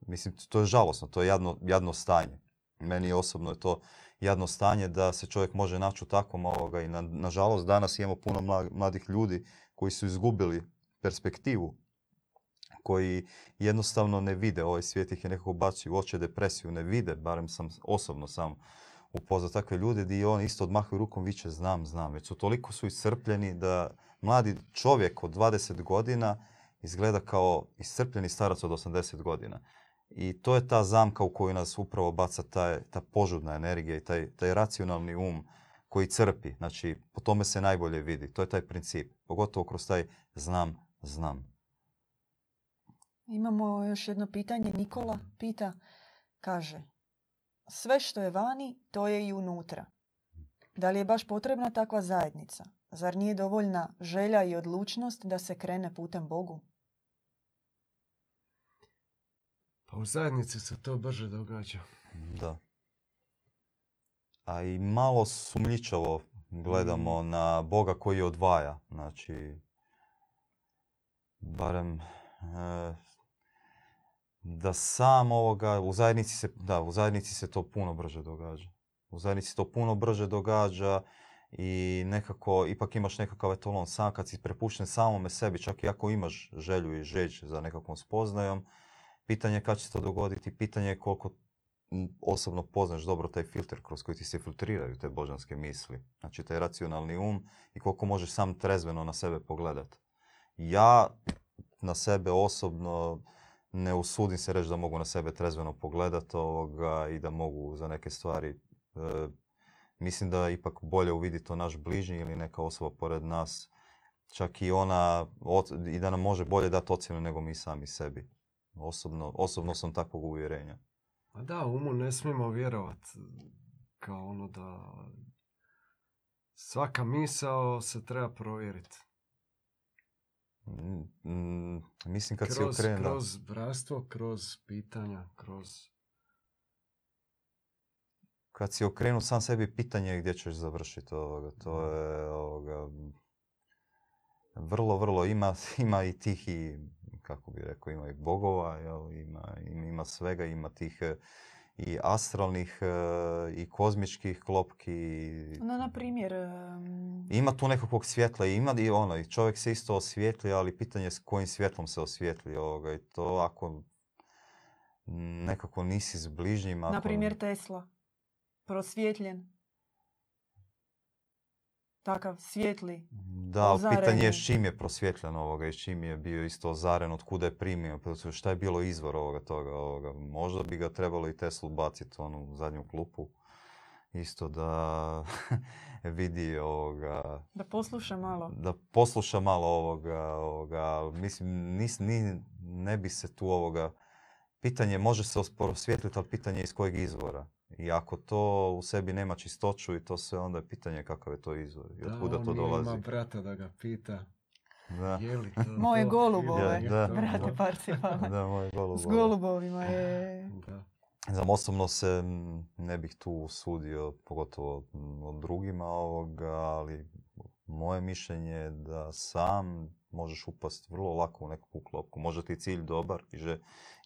Mislim, to je žalosno, to je jadno, jadno stanje. Meni osobno je to jadno stanje da se čovjek može naći u takvom ovoga i na, nažalost danas imamo puno mla- mladih ljudi koji su izgubili perspektivu, koji jednostavno ne vide, ovaj svijet ih je nekako bacio u oči depresiju, ne vide, barem sam osobno sam upoznao takve ljude gdje on isto odmahuje rukom viče znam, znam, već su toliko su iscrpljeni da mladi čovjek od 20 godina izgleda kao iscrpljeni starac od 80 godina. I to je ta zamka u koju nas upravo baca taj, ta požudna energija i taj, taj racionalni um koji crpi. Znači, po tome se najbolje vidi. To je taj princip. Pogotovo kroz taj znam, znam. Imamo još jedno pitanje. Nikola pita, kaže, sve što je vani, to je i unutra. Da li je baš potrebna takva zajednica? Zar nije dovoljna želja i odlučnost da se krene putem Bogu? Pa u zajednici se to brže događa. Da. A i malo sumnjičavo gledamo na Boga koji odvaja. Znači, barem e, da sam ovoga, u zajednici se, da, u zajednici se to puno brže događa. U zajednici se to puno brže događa i nekako, ipak imaš nekakav etalon sam kad si prepušten samome sebi, čak i ako imaš želju i žeđ za nekakvom spoznajom, pitanje je kad će se to dogoditi, pitanje je koliko osobno poznaš dobro taj filter kroz koji ti se filtriraju te božanske misli. Znači taj racionalni um i koliko možeš sam trezveno na sebe pogledat. Ja na sebe osobno ne usudim se reći da mogu na sebe trezveno pogledat ovoga i da mogu za neke stvari e, mislim da ipak bolje uviditi to naš bližnji ili neka osoba pored nas, čak i ona, i da nam može bolje dati ocjenu nego mi sami sebi. Osobno, osobno sam takvog uvjerenja. A da, umu ne smijemo vjerovat kao ono da svaka misao se treba provjeriti. Mm, mm, mislim kad kroz, si okrenu... Kroz bratstvo, kroz pitanja, kroz... Kad si okrenu sam sebi pitanje gdje ćeš završiti ovoga. To je ovoga, vrlo, vrlo ima, ima i tih i kako bi rekao, ima i bogova, jel, ima, ima svega, ima tih i astralnih e, i kozmičkih klopki. No, na primjer... Ima tu nekakvog svjetla i ima i ono, i čovjek se isto osvijetli, ali pitanje je s kojim svjetlom se osvijetli ovoga. I to ako nekako nisi s bližnjim... Ako... Na primjer Tesla. Prosvjetljen takav svjetli. Da, pitanje je s čim je prosvjetljen ovoga i s čim je bio isto ozaren, od kuda je primio, pa šta je bilo izvor ovoga toga. Ovoga. Možda bi ga trebalo i Teslu baciti onu zadnju klupu. Isto da vidi ovoga... Da posluša malo. Da posluša malo ovoga. ovoga. Mislim, nis, ni, ne bi se tu ovoga... Pitanje može se prosvjetliti, ali pitanje je iz kojeg izvora. I ako to u sebi nema čistoću i to sve, onda je pitanje kakav je to izvor i od kuda to dolazi. Da, ima brata da ga pita. Da. Je li to moje to? golubove, da, brate Parsifala. Da, moje golubove. S golubovima je... Da. Znam, osobno se ne bih tu usudio, pogotovo od drugima ovoga, ali moje mišljenje je da sam možeš upast vrlo lako u neku klopku. Može ti cilj dobar i, že,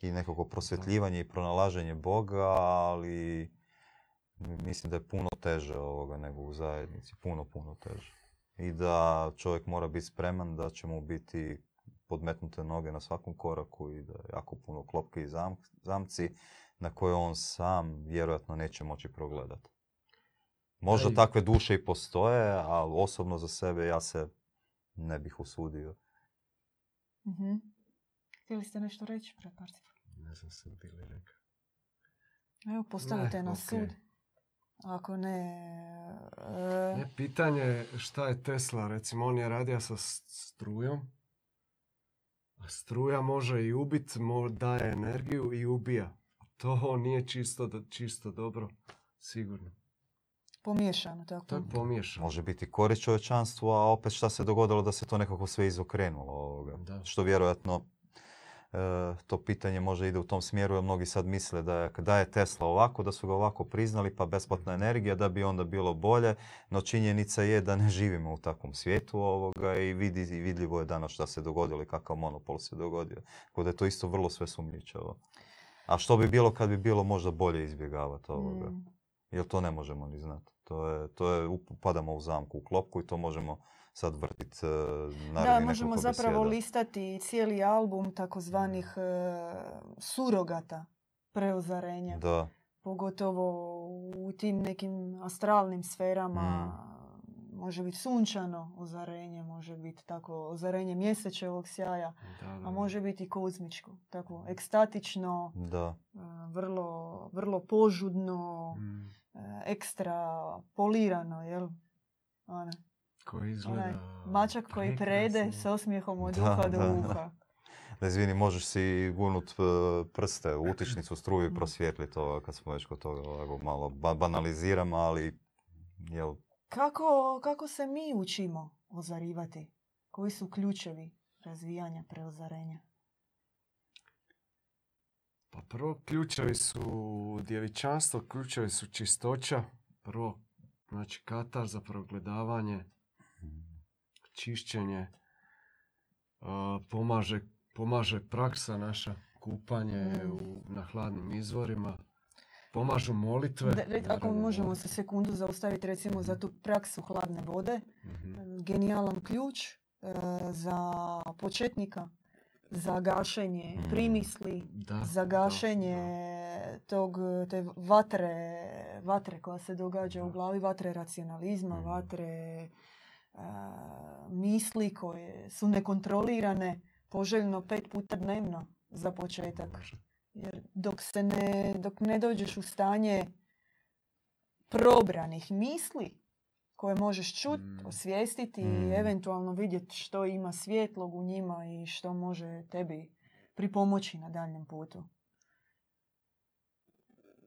i nekako prosvjetljivanje i pronalaženje Boga, ali mislim da je puno teže ovoga nego u zajednici. Puno, puno teže. I da čovjek mora biti spreman da će mu biti podmetnute noge na svakom koraku i da je jako puno klopke i zamci na koje on sam vjerojatno neće moći progledati. Možda takve duše i postoje, ali osobno za sebe ja se ne bih usudio. uh Htjeli ste nešto reći, pred Ne znam se bili rekao. Evo, postavite na sud. Ako ne... E... ne... Pitanje je šta je Tesla. Recimo, on je radio sa strujom. A struja može i ubit, daje energiju i ubija. To nije čisto, čisto dobro, sigurno. Pomiješano, tako. To je pomiješano. Može biti korist čovječanstvu, a opet šta se dogodilo da se to nekako sve izokrenulo. Ovoga. Da. Što vjerojatno e, to pitanje može ide u tom smjeru, jer mnogi sad misle da je, da je Tesla ovako, da su ga ovako priznali, pa besplatna energija, da bi onda bilo bolje. No činjenica je da ne živimo u takvom svijetu ovoga i, vidi, i vidljivo je danas šta se dogodilo i kakav monopol se dogodio. Tako da je to isto vrlo sve sumnjičavo. A što bi bilo kad bi bilo možda bolje izbjegavati ovoga? Mm. Jer to ne možemo ni znati. To je, to je, upadamo u zamku, u klopku i to možemo sad vrtiti uh, Da, možemo zapravo listati cijeli album takozvanih uh, surogata preozarenja. Da. Pogotovo u tim nekim astralnim sferama. Mm. Može biti sunčano ozarenje, može biti tako ozarenje mjesečevog sjaja, a može biti kozmičko, tako ekstatično, da. Uh, vrlo, vrlo požudno, mm. E, ekstra polirano, jel? Ona. Koji izgleda... mačak koji prede s osmijehom od uha do uha. Ne izvini, možeš si gunut e, prste u utičnicu, struju i prosvjetliti to kad smo već kod toga malo banaliziramo, ali jel... Kako, kako se mi učimo ozarivati? Koji su ključevi razvijanja preozarenja? Pa prvo ključevi su djevičanstvo, ključevi su čistoća. Prvo, znači katar za progledavanje, čišćenje, a, pomaže, pomaže praksa naša, kupanje u, na hladnim izvorima. Pomažu molitve. Da, re- ako možemo se sekundu zaustaviti recimo za tu praksu hladne vode, Mhm. genijalan ključ e, za početnika, za gašenje Mm. primisli, Da, za da, gašenje tog, te vatre, vatre koja se događa u Da. glavi, vatre racionalizma, Mhm. vatre e, misli koje su nekontrolirane, poželjno pet puta dnevno za početak. Jer dok se ne, dok ne dođeš u stanje probranih misli koje možeš čut, Mm. osvijestiti i Mm. eventualno vidjeti što ima svjetlog u njima i što može tebi pripomoći na daljnjem putu.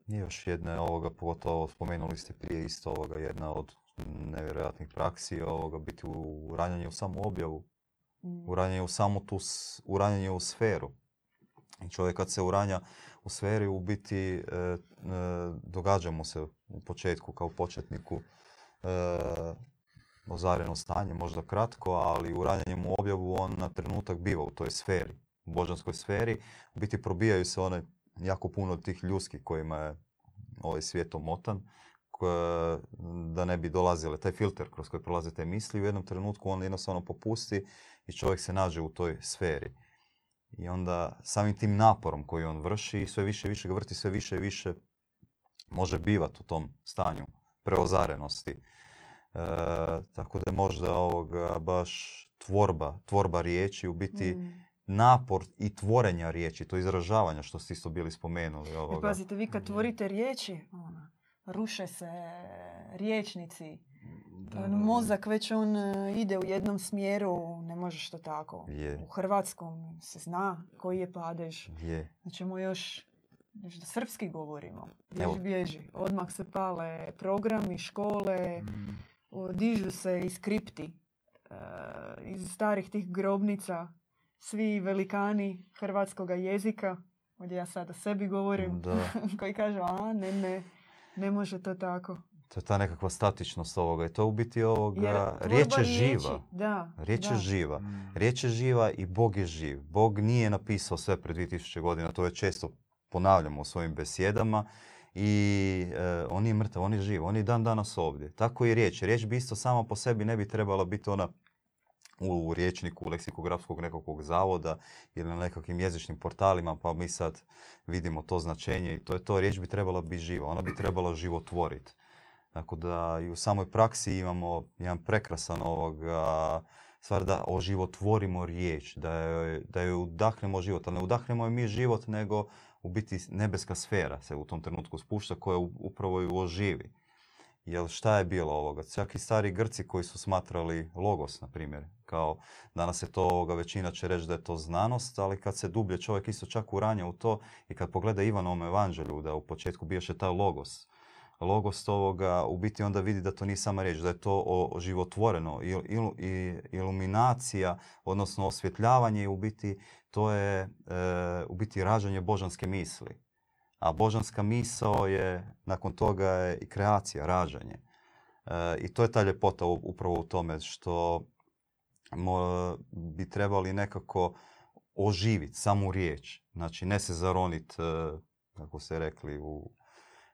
I još jedna je ovoga, pogotovo spomenuli ste prije isto ovoga, jedna od nevjerojatnih praksi ovoga, biti u ranjanje u samu objavu, Mm. uranjanje u samu tu, uranjanje u sferu. I čovjek kad se uranja u sferi u biti e, e, događa mu se u početku kao početniku ozareno stanje, možda kratko, ali u objavu on na trenutak biva u toj sferi, u božanskoj sferi. U biti probijaju se one jako puno tih ljudskih kojima je ovaj svijet omotan, da ne bi dolazile, taj filter kroz koji prolaze te misli, u jednom trenutku on jednostavno popusti i čovjek se nađe u toj sferi. I onda samim tim naporom koji on vrši, sve više i više ga vrti, sve više i više može bivati u tom stanju preozarenosti. E, tako da možda ovoga baš tvorba, tvorba riječi u biti Mm. napor i tvorenja riječi, to izražavanja što ste isto bili spomenuli. Jer Ovoga. pazite, vi kad tvorite riječi, ono, ruše se riječnici, Da, On da, mozak već on e, ide u jednom smjeru, ne možeš to tako. Je. U hrvatskom se zna koji je padež. Je. Još, još da srpski govorimo. Evo. Bježi, bježi. Odmah se pale programi, škole, Mm. dižu se i skripti e, iz starih tih grobnica. Svi velikani hrvatskoga jezika, ovdje ja sad o sebi govorim, Da. koji kažu, a ne, ne, ne može to tako. To je ta nekakva statičnost ovoga i to je u biti Jer ovoga, tvorba riječ je riječi- živa. Da, Riječ je da. živa. Mm. Riječ je živa i Bog je živ. Bog nije napisao sve pred 2000 godina, to već često ponavljamo u svojim besjedama. I e, on je mrtav, on je živ, on je dan danas ovdje. Tako i riječ. Riječ bi isto sama po sebi ne bi trebala biti ona u riječniku leksikografskog nekakvog zavoda ili na nekakvim jezičnim portalima, pa mi sad vidimo to značenje i to je to. Riječ bi trebala biti živa, ona bi trebala životvoriti. Tako da i u samoj praksi imamo jedan prekrasan ovoga, stvar da oživotvorimo riječ, da joj, da joj udahnemo život, ali ne udahnemo joj mi život, nego u biti nebeska sfera se u tom trenutku spušta koja upravo ju oživi. Jer šta je bilo ovoga? Čak i stari Grci koji su smatrali logos, na primjer, kao danas je to ovoga, većina će reći da je to znanost, ali kad se dublje čovjek isto čak uranja u to i kad pogleda Ivanovom evanđelju da u početku bijaše taj logos, logos ovoga u biti onda vidi da to nije sama riječ, da je to oživotvoreno i, ilu- i iluminacija, odnosno osvjetljavanje i u biti to je e, u biti rađanje božanske misli. A božanska misao je, nakon toga je i kreacija, rađanje. E, I to je ta ljepota upravo u tome što mo- bi trebali nekako oživiti samu riječ. Znači ne se zaronit, e, kako ste rekli, u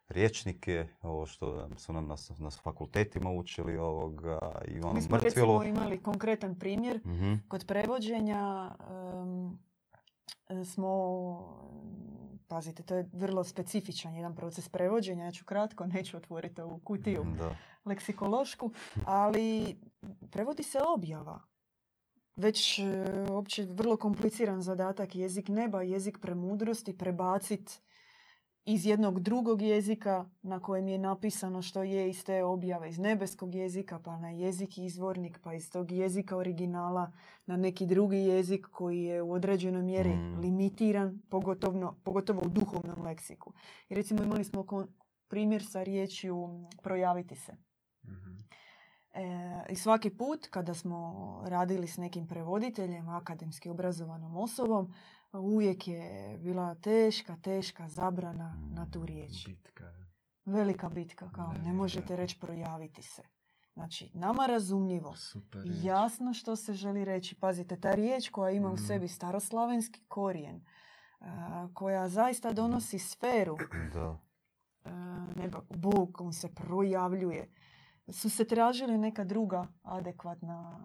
riječnike, ovo što su nam na, na fakultetima učili ovoga, i ono Mi smo mrtvilo. recimo imali konkretan primjer. Mhm. Kod prevođenja em, smo, pazite, to je vrlo specifičan jedan proces prevođenja. Ja ću kratko, neću otvoriti ovu kutiju Da. leksikološku, ali prevodi se objava. Već e, opće vrlo kompliciran zadatak jezik neba, jezik premudrosti, prebacit iz jednog drugog jezika na kojem je napisano što je iz te objave, iz nebeskog jezika pa na jezik izvornik, pa iz tog jezika originala na neki drugi jezik koji je u određenoj mjeri Mm. limitiran, pogotovo, pogotovo u duhovnom leksiku. I recimo imali smo kon- primjer sa riječju projaviti se. Mhm. E, I svaki put kada smo radili s nekim prevoditeljem, akademski obrazovanom osobom, uvijek je bila teška, teška zabrana na tu riječ. Bitka. Velika bitka, kao ne Ne, možete reći projaviti se. Znači, nama razumljivo, Super jasno što se želi reći. Pazite, ta riječ koja ima u Mhm. sebi staroslavenski korijen, a, koja zaista donosi sferu, Da. a, neba, Bog, on se projavljuje. Su se tražili neka druga adekvatna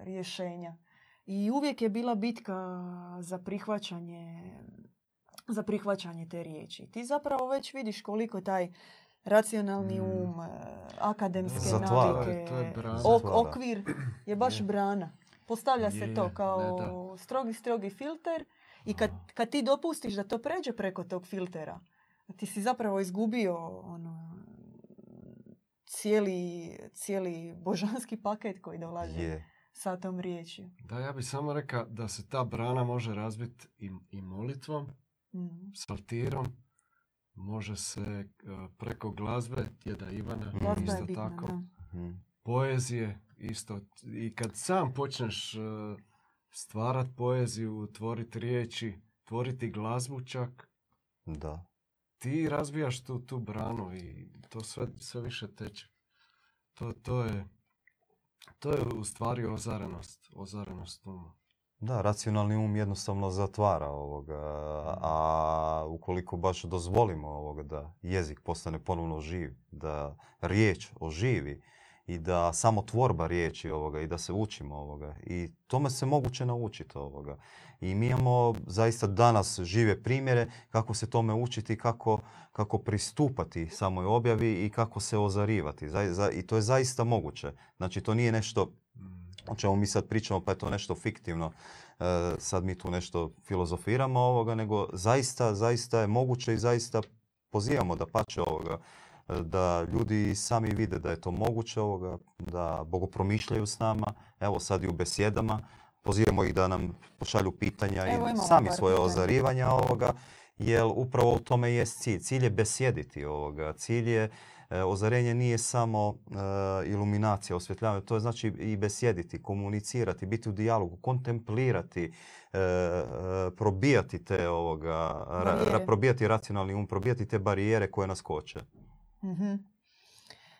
rješenja. I uvijek je bila bitka za prihvaćanje, za prihvaćanje te riječi. Ti zapravo već vidiš koliko taj racionalni Mm. um, e, akademske Zatvara. navike, To je brana. ok- okvir je baš Je. brana. Postavlja se Je, to je, kao ne, strogi, strogi filter i kad, kad ti dopustiš da to pređe preko tog filtera, ti si zapravo izgubio ono, cijeli, cijeli božanski paket koji dolazi Je. Sa tom riječju. Da, ja bih samo rekao da se ta brana može razbiti i, i molitvom, Mhm. saltirom, može se e, preko glazbe, djeda Ivana, je isto bitna, tako. Mm. Poezije, isto. I kad sam počneš e, stvarat poeziju, tvoriti riječi, tvoriti glazbu čak, Da. ti razbijaš tu, tu branu i to sve, sve više teče. To, to je to je u stvari ozarenost, ozarenost uma. Da, racionalni um jednostavno zatvara ovoga, a ukoliko baš dozvolimo ovoga da jezik postane ponovno živ, da riječ oživi i da samo tvorba riječi ovoga i da se učimo ovoga i tome se moguće naučiti ovoga. I mi imamo zaista danas žive primjere kako se tome učiti, kako, kako pristupati samoj objavi i kako se ozarivati. Zai- za- I to je zaista moguće. Znači to nije nešto Mm. o čemu mi sad pričamo pa je to nešto fiktivno, e, sad mi tu nešto filozofiramo ovoga, nego zaista, zaista je moguće i zaista pozivamo da pače ovoga, da ljudi sami vide da je to moguće ovoga, da bogopromišljaju s nama, evo sad i u besjedama, pozivamo ih da nam pošalju pitanja Evo, i sami svoje pitanja. ozarivanja ovoga, jer upravo u tome je cilj. Cilj je besjediti ovoga, cilj je E, Ozarenje nije samo e, iluminacija, osvjetljavanje, to je znači i besjediti, komunicirati, biti u dijalogu, kontemplirati, e, probijati te ovoga, ra- probijati racionalni um, probijati te barijere koje nas koče. Mhm.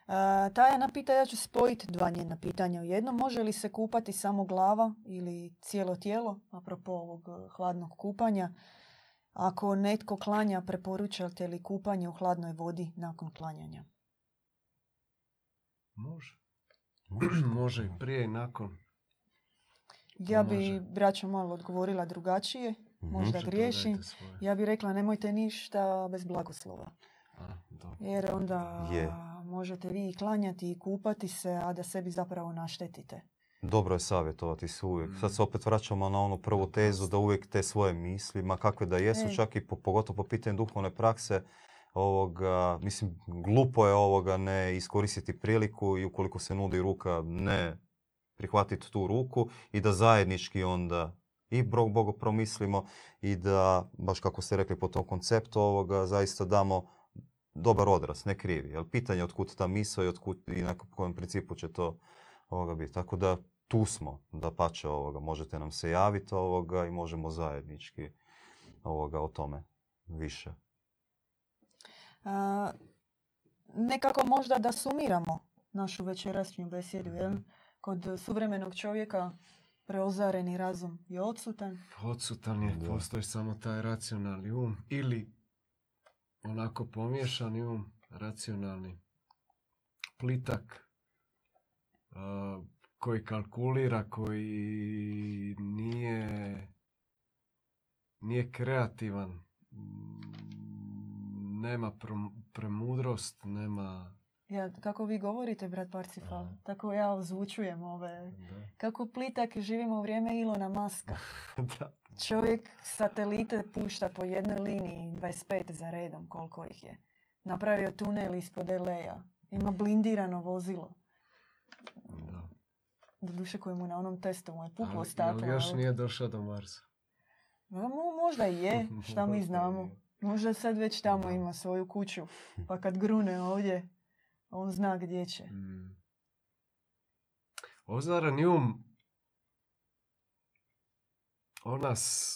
A, Tajana pita, ja ću spojiti dva njena pitanja u jedno. Može li se kupati samo glava ili cijelo tijelo, apropo ovog e, hladnog kupanja? Ako netko klanja, preporučate li kupanje u hladnoj vodi nakon klanjanja? Može. Može. I prije i nakon. Ja bi, braćo, malo odgovorila drugačije. Možda Može, griješim. Ja bih rekla nemojte ništa bez blagoslova. Jer onda Je. možete vi i klanjati i kupati se, a da sebi zapravo naštetite. Dobro je savjetovati se uvijek. Sad Mm. se opet vraćamo na onu prvu tezu da uvijek te svoje misli, ma kakve da jesu, Ej. čak i po, pogotovo po pitanju duhovne prakse, ovoga, mislim, glupo je ovoga ne iskoristiti priliku i ukoliko se nudi ruka ne prihvatiti tu ruku i da zajednički onda i Bog Boga promislimo i da, baš kako ste rekli po tom konceptu ovoga, zaista damo dobar odraz, ne krivi. Jer pitanje je otkud ta misao i, otkud, i na kojem principu će to ovoga biti. Tako da tu smo, da pače ovoga, možete nam se javiti ovoga i možemo zajednički ovoga o tome više. A, nekako možda da sumiramo našu večerašnju besjedu. Jel? Kod suvremenog čovjeka preozareni razum je odsutan. Odsutan je, Da. postoji samo taj racionalni um ili onako pomiješani um, racionalni, plitak, a, koji kalkulira, koji nije, nije kreativan, nema premudrost, nema... Ja, kako vi govorite, brat Parsifal, Aha. tako ja ozvučujem ove... Da. Kako plitak živimo u vrijeme Ilona Maska. da. Čovjek satelite pušta po jednoj liniji 25 za redom, koliko ih je. Napravio tunel ispod LA-a. Ima blindirano vozilo. da. Doduše koje mu na onom testu mu je puklo staklo. ali još nije došao do Marsa. Ma, mo- možda i je, šta mi znamo. Možda sad već tamo ima svoju kuću. Pa kad grune ovdje, on zna gdje će. Mm. Um on nas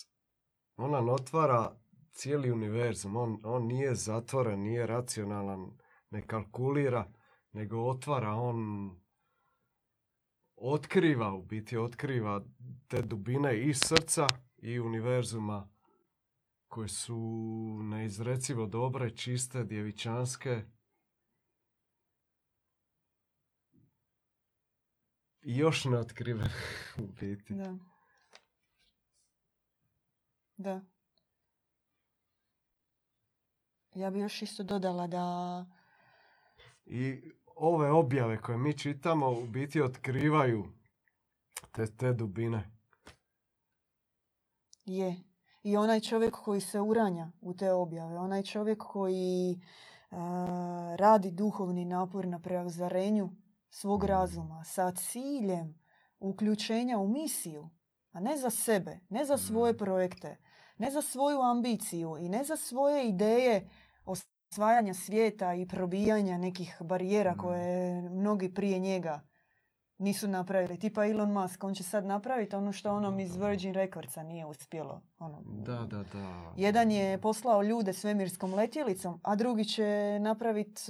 on nam otvara cijeli univerzum. On, on nije zatvoren, nije racionalan, ne kalkulira, nego otvara, on otkriva, u biti otkriva te dubine i srca i univerzuma koje su neizrecivo dobre, čiste, djevičanske. I još neotkrivene u biti. Da. Da. Ja bi još isto dodala da... I ove objave koje mi čitamo u biti otkrivaju te, te dubine. Je. I onaj čovjek koji se uranja u te objave, onaj čovjek koji a, radi duhovni napor na preozarenju svog razuma sa ciljem uključenja u misiju, a ne za sebe, ne za svoje projekte, ne za svoju ambiciju i ne za svoje ideje osvajanja svijeta i probijanja nekih barijera Mm. koje mnogi prije njega nisu napravili. Tipa Elon Musk, on će sad napraviti ono što onom iz Virgin Recordsa nije uspjelo. Ono, Da, da, da. Jedan je poslao ljude svemirskom letjelicom, a drugi će napraviti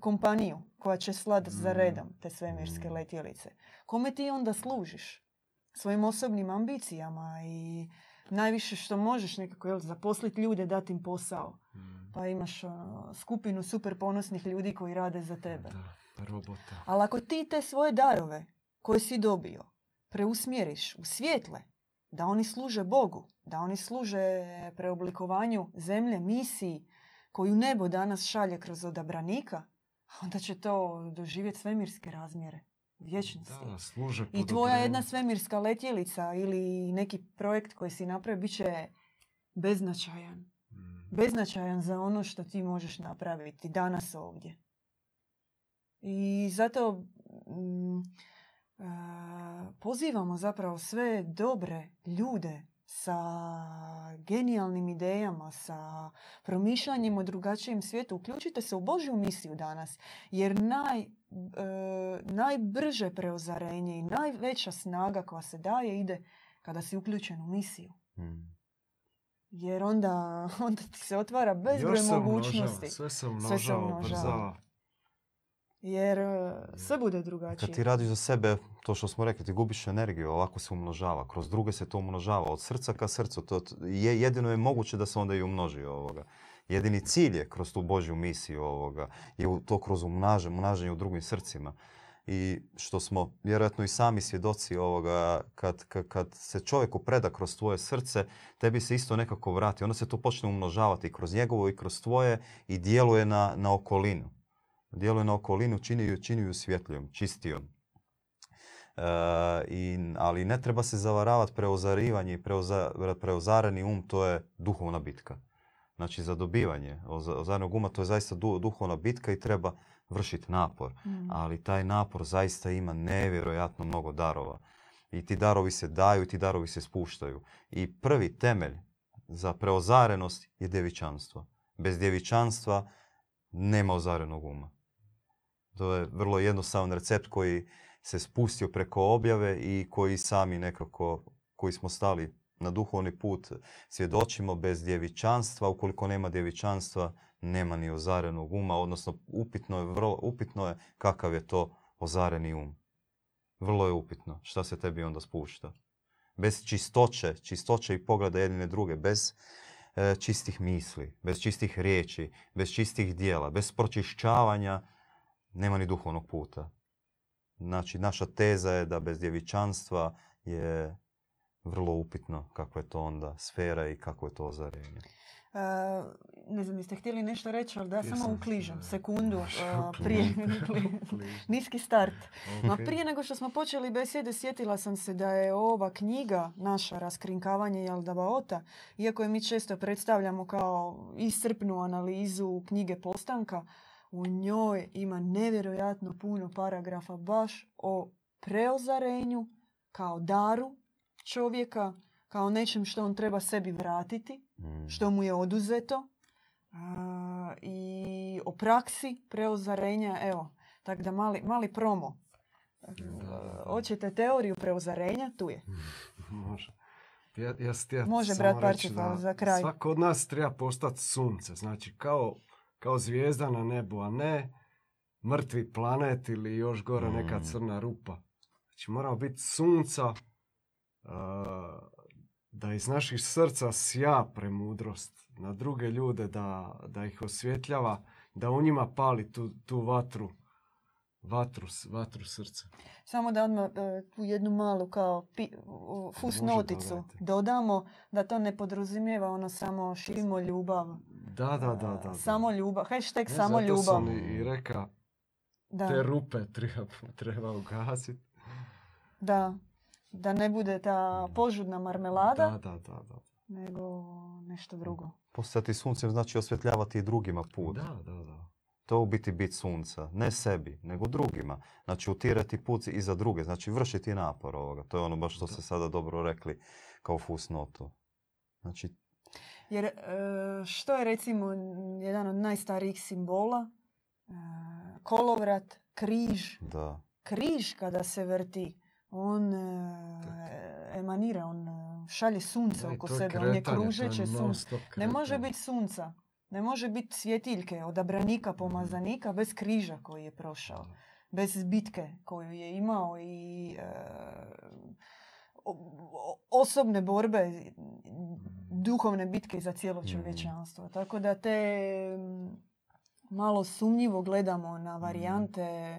kompaniju koja će slat za Mm. redom te svemirske Mm. letjelice. Kome ti onda služiš? Svojim osobnim ambicijama i najviše što možeš nekako jel, zaposliti ljude, dati im posao. Mm, Pa imaš ono, skupinu super ponosnih ljudi koji rade za tebe. Da, robota. Ali ako ti te svoje darove koje si dobio preusmjeriš u svjetle, da oni služe Bogu, da oni služe preoblikovanju zemlje, misiji koju nebo danas šalje kroz odabranika, onda će to doživjeti svemirske razmjere vječnosti. Da, služe I tvoja jedna svemirska letjelica ili neki projekt koji si napravio bit će beznačajan. Mm. Beznačajan za ono što ti možeš napraviti danas ovdje. I zato mm, a, pozivamo zapravo sve dobre ljude sa genijalnim idejama, sa promišljanjem o drugačijem svijetu. Uključite se u Božju misiju danas, jer naj, e, najbrže preozarenje i najveća snaga koja se daje ide kada si uključen u misiju. Mm. Jer onda, onda ti se otvara bezbroj mogućnosti. Sve se umnožava. ubrzava. Jer e, sve bude Kad drugačije. ti radiš za sebe, to što smo rekli, ti gubiš energiju, ovako se umnožava. Kroz druge se to umnožava, od srca ka srcu. To je, jedino je moguće da se onda i umnoži ovoga. Jedini cilj je kroz tu Božju misiju ovoga, je to kroz umnaže, umnaženje u drugim srcima. I što smo vjerojatno i sami svjedoci ovoga, kad, kad, kad se čovjeku preda kroz tvoje srce, tebi se isto nekako vrati. Onda se to počne umnožavati kroz njegovo i kroz tvoje i djeluje na, na okolinu. Djeluje na okolinu, čini ju, čini ju svjetlijom, čistijom. E, i, ali ne treba se zavaravati preozarivanje i preoza, preozareni um, to je duhovna bitka. Znači za dobivanje oza- ozarenog uma to je zaista du- duhovna bitka i treba vršiti napor. Mm. Ali taj napor zaista ima nevjerojatno mnogo darova. I ti darovi se daju i ti darovi se spuštaju. I prvi temelj za preozarenost je djevičanstvo. Bez djevičanstva nema ozarenog uma. To je vrlo jednostavan recept koji se spustio preko objave i koji sami nekako, koji smo stali na duhovni put, svjedočimo bez djevičanstva. Ukoliko nema djevičanstva, nema ni ozarenog uma, odnosno upitno je, vrlo, upitno je kakav je to ozareni um. Vrlo je upitno šta se tebi onda spušta. Bez čistoće, čistoće i pogleda jedine druge, bez e, čistih misli, bez čistih riječi, bez čistih dijela, bez pročišćavanja, nema ni duhovnog puta. Znači, naša teza je da bez djevičanstva je vrlo upitno kakva je to onda sfera i kako je to ozarenje. E, ne znam, jeste htjeli nešto reći, ali da ja samo ukližem sekundu ukliži. prije. Niski start. Ma prije nego što smo počeli besjede, sjetila sam se da je ova knjiga naša Raskrinkavanje Jaldabaota, iako je mi često predstavljamo kao iscrpnu analizu knjige Postanka, u njoj ima nevjerojatno puno paragrafa baš o preozarenju kao daru čovjeka, kao nečem što on treba sebi vratiti, Mm. što mu je oduzeto a, i o praksi preozarenja, evo, tako da mali, mali promo. da. Hoćete teoriju preozarenja? Tu je. Može. Ja, ja htio Može, brat da za kraj. Svako od nas treba postati sunce. Znači, kao, kao zvijezda na nebu, a ne mrtvi planet ili još gore neka Mm. crna rupa. Znači, moramo biti sunca a, da iz naših srca sja premudrost na druge ljude, da, da ih osvjetljava, da u njima pali tu, tu vatru, vatru, vatru srca. Samo da odmah e, tu jednu malu kao pi, fusnoticu dodamo, da to ne podrazumijeva ono samo širimo ljubav. Da, da, da. da, da. Samo ljubav. Hashtag Ne, samo zato ljubav. sam i, i reka, Da, te rupe treba, treba ugasiti. da. Da ne bude ta požudna marmelada, Da, da, da. da. nego nešto drugo. Postati suncem znači osvjetljavati i drugima put. Da, da, da. To u biti bit sunca. Ne sebi, nego drugima. Znači utirati put i za druge. Znači vršiti napor ovoga. To je ono baš što ste sada dobro rekli kao fusnotu. Znači, Jer e, što je recimo jedan od najstarijih simbola? E, kolovrat, križ. da. Križ kada se vrti, on e, emanira, on šalje sunce oko sebe, on je kretanje, to je kružeće sunce. Ne može biti sunca, ne može biti svjetiljke, odabranika, pomazanika bez križa koji je prošao. bez bitke koju je imao i e, osobne borbe, duhovne bitke za cijelo Mhm. čovječanstvo. Tako da te malo sumnjivo gledamo na varijante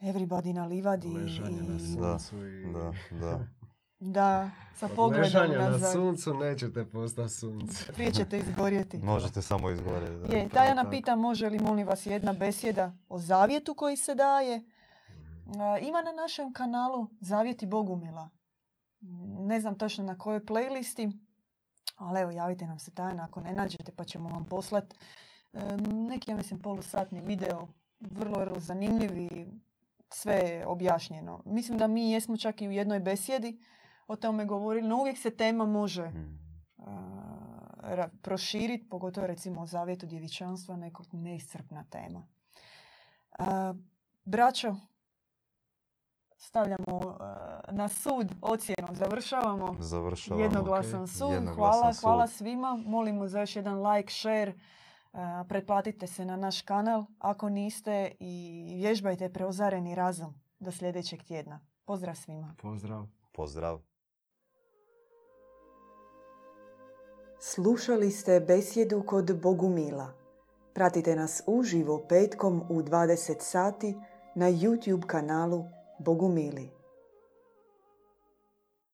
Everybody na livadi Ležanje na i Da, i... da, da. da, sa pogledom na suncu nećete postati sunce. Prije ćete izgorjeti. Možete samo izgorjeti. da. Je, Tajana pita može li molim vas jedna besjeda o zavjetu koji se daje. A, Ima na našem kanalu Zavjeti Bogumila. Ne znam točno na kojoj playlisti, ali evo javite nam se Tajana ako ne nađete pa ćemo vam poslati neki, ja mislim, polusatni video. Vrlo, vrlo zanimljiv i sve je objašnjeno. Mislim da mi jesmo čak i u jednoj besjedi o tome govorili, no uvijek se tema može Mm. a, proširiti, pogotovo recimo o zavjetu djevičanstva, nekog neiscrpna tema. A, braćo, stavljamo a, na sud ocjenu, završavamo. Završavamo. Jednoglasan ok. sud. Jednoglasan hvala, sud. hvala svima. Molimo za još jedan like, share. A, Pretplatite se na naš kanal ako niste i vježbajte preozareni razum do sljedećeg tjedna. Pozdrav svima. Pozdrav. Pozdrav. Slušali ste besjedu kod Bogumila. Pratite nas uživo petkom u 20 sati na YouTube kanalu Bogumili.